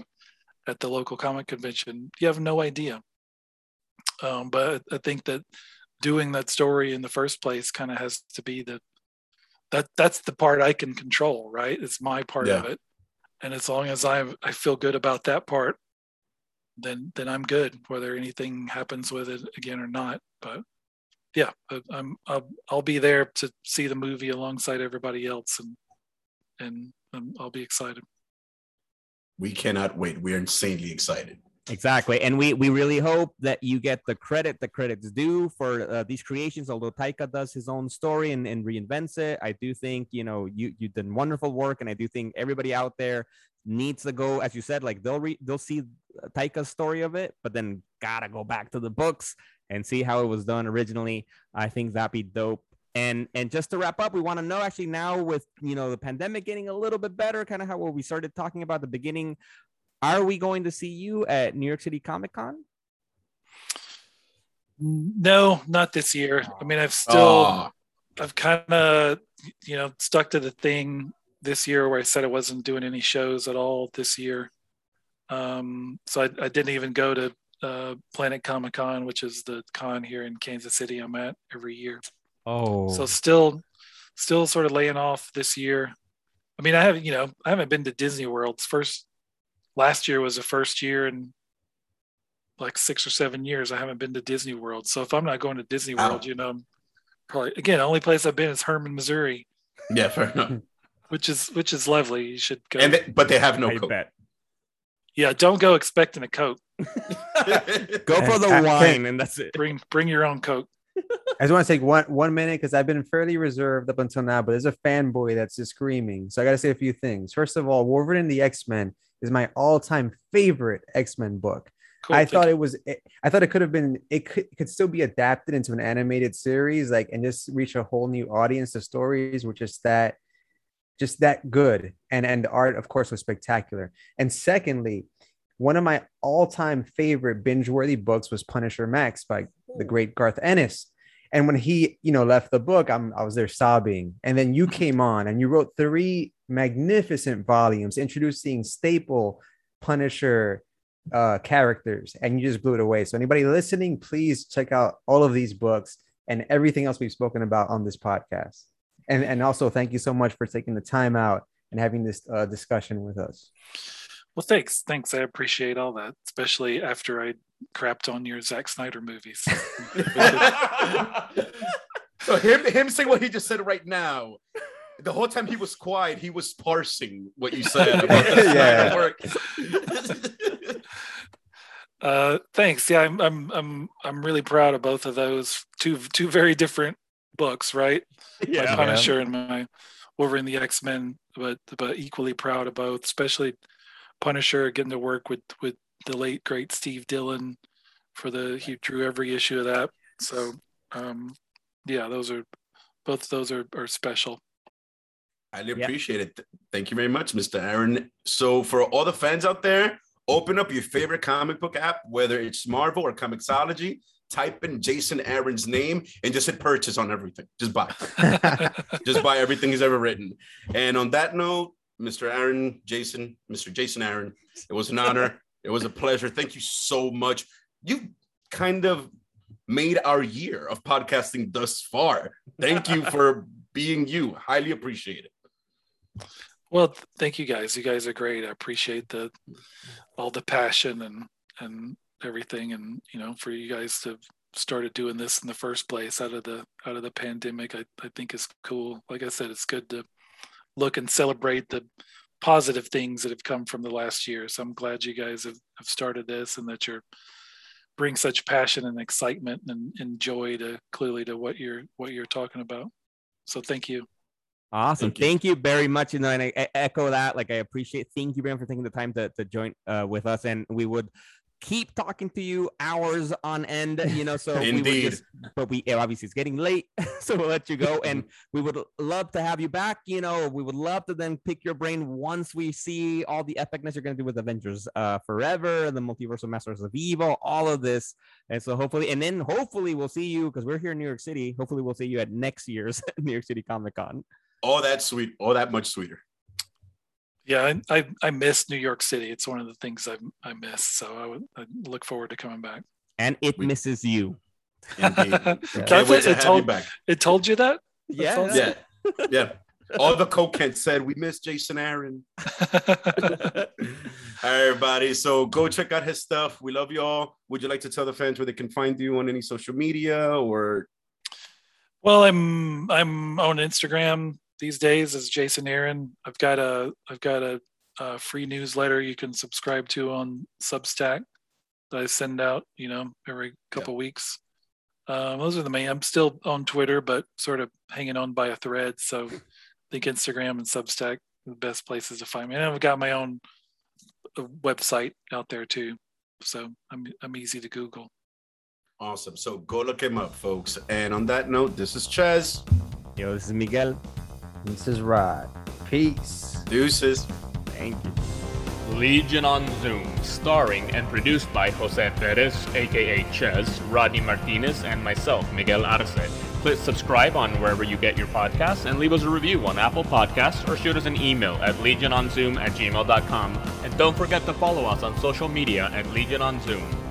at the local comic convention. You have no idea. Um, but I think that doing that story in the first place kind of has to be the that that's the part I can control, right? It's my part of it, and as long as I I feel good about that part, then then I'm good. Whether anything happens with it again or not, but yeah, I- I'm I'll, I'll be there to see the movie alongside everybody else, and and um, I'll be excited. we cannot wait. We're insanely excited. Exactly, and we we really hope that you get the credit the credit's due for uh, these creations. Although Taika does his own story and, and reinvents it, I do think you know you you did wonderful work, and I do think everybody out there needs to go, as you said, like they'll re- they'll see Taika's story of it, but then gotta go back to the books and see how it was done originally. I think that'd be dope. And and just to wrap up, we want to know actually now with you know the pandemic getting a little bit better, kind of how what we started talking about the beginning. Are we going to see you at New York City Comic Con? No, not this year. I mean, I've still. Oh, I've kind of, you know, stuck to the thing this year where I said I wasn't doing any shows at all this year. Um, so I, I didn't even go to uh, Planet Comic Con, which is the con here in Kansas City I'm at every year. Oh, So still, still sort of laying off this year. I mean, I haven't, you know, I haven't been to Disney World's first. Last year was the first year in like six or seven years. I haven't been to Disney World. So if I'm not going to Disney Wow. World, you know, I'm probably again, the only place I've been is Hermann, Missouri, yeah, fair enough. <laughs> which is which is lovely. You should go. And they- but they have no I coke. bet. yeah, don't go expecting a Coke. <laughs> <laughs> Go for the wine, and that's it. Bring bring your own Coke. I just want to take one one minute because I've been fairly reserved up until now, but there's a fanboy that's just screaming. So I got to say a few things. First of all, Wolverine and the X Men is my all-time favorite X Men book. Cool, I thought you. it was. It, I thought it could have been. It could, it could still be adapted into an animated series, like and just reach a whole new audience. The stories were just that, just that good, and and the art, of course, was spectacular. And secondly, one of my all-time favorite binge-worthy books was Punisher Max by the great Garth Ennis. And when he, you know, left the book, I'm I was there sobbing. And then you <laughs> came on and you wrote three magnificent volumes introducing staple Punisher uh characters and you just blew it away. So anybody listening, please check out all of these books and everything else we've spoken about on this podcast. And and also thank you so much for taking the time out and having this uh, discussion with us. Well, thanks. Thanks. I appreciate all that, especially after I crapped on your Zack Snyder movies. <laughs> <laughs> so him him saying what he just said right now. The whole time he was quiet, he was parsing what you said <laughs> about the Yeah. Snyder work. <laughs> uh, thanks. Yeah, I'm, I'm, I'm, I'm really proud of both of those two, two very different books, right? my Yeah. Punisher and my Wolverine the X Men, but but equally proud of both, especially Punisher getting to work with with the late great Steve Dillon for the he drew every issue of that. So um, yeah, those are both of those are, are special. Highly Yeah. appreciate it. Thank you very much, Mr. Aaron. So, for all the fans out there, open up your favorite comic book app, whether it's Marvel or Comixology. Type in Jason Aaron's name and just hit purchase on everything. Just buy. <laughs> just buy everything he's ever written. And on that note, Mr. Aaron, Jason, Mr. Jason Aaron, it was an honor. it was a pleasure. Thank you so much. You kind of made our year of podcasting thus far. Thank you for being you. Highly appreciate it. Well, th- thank you guys. You guys are great. I appreciate the all the passion and and everything, and you know, for you guys to started doing this in the first place out of the out of the pandemic, I I think is cool. Like I said, it's good to look and celebrate the positive things that have come from the last year. So I'm glad you guys have, have started this and that you're bring such passion and excitement and, and joy to clearly to what you're what you're talking about. So thank you. Awesome. Thank you. Thank you. very much. You know, and I, I echo that. Like, I appreciate. Thank you, Brian, for taking the time to, to join uh, with us. And we would keep talking to you hours on end. You know, so we would Indeed. just, but we obviously it's getting late, <laughs> so we'll let you go. <laughs> And we would love to have you back. You know, we would love to then pick your brain once we see all the epicness you're going to do with Avengers uh, Forever, the Multiversal Masters of Evil, all of this. And so hopefully, and then hopefully we'll see you because we're here in New York City. Hopefully, we'll see you at next year's <laughs> New York City Comic Con. Oh, that sweet. Oh, that much sweeter. Yeah, I, I I miss New York City. It's one of the things I I miss. So I would I look forward to coming back. And it We- misses you. Indeed. <laughs> That's it, to it told you back. it told you that. Yeah. That's Yeah. Yeah. <laughs> All the cokeheads said we miss Jason Aaron. <laughs> All right, everybody. So go check out his stuff. We love you all. Would you like to tell the fans where they can find you on any social media or well, I'm I'm on Instagram these days is Jason Aaron. I've got a I've got a, a free newsletter you can subscribe to on Substack that I send out. You know, every couple weeks. Um, those are the main. I'm still on Twitter, but sort of hanging on by a thread. So I think Instagram and Substack are the best places to find me. And I've got my own uh, website out there too. So I'm I'm easy to Google. awesome? So go look him up, folks. And on that note, this is Ches. Yo, this is Miguel. This is Rod. Peace. Deuces. Thank you. Legion on Zoom, starring and produced by Jose Perez, aka Ches, Rodney Martinez, and myself, Miguel Arce. Click subscribe on wherever you get your podcasts and leave us a review on Apple Podcasts or shoot us an email at legiononzoom at gmail.com. And don't forget to follow us on social media at Legion on Zoom.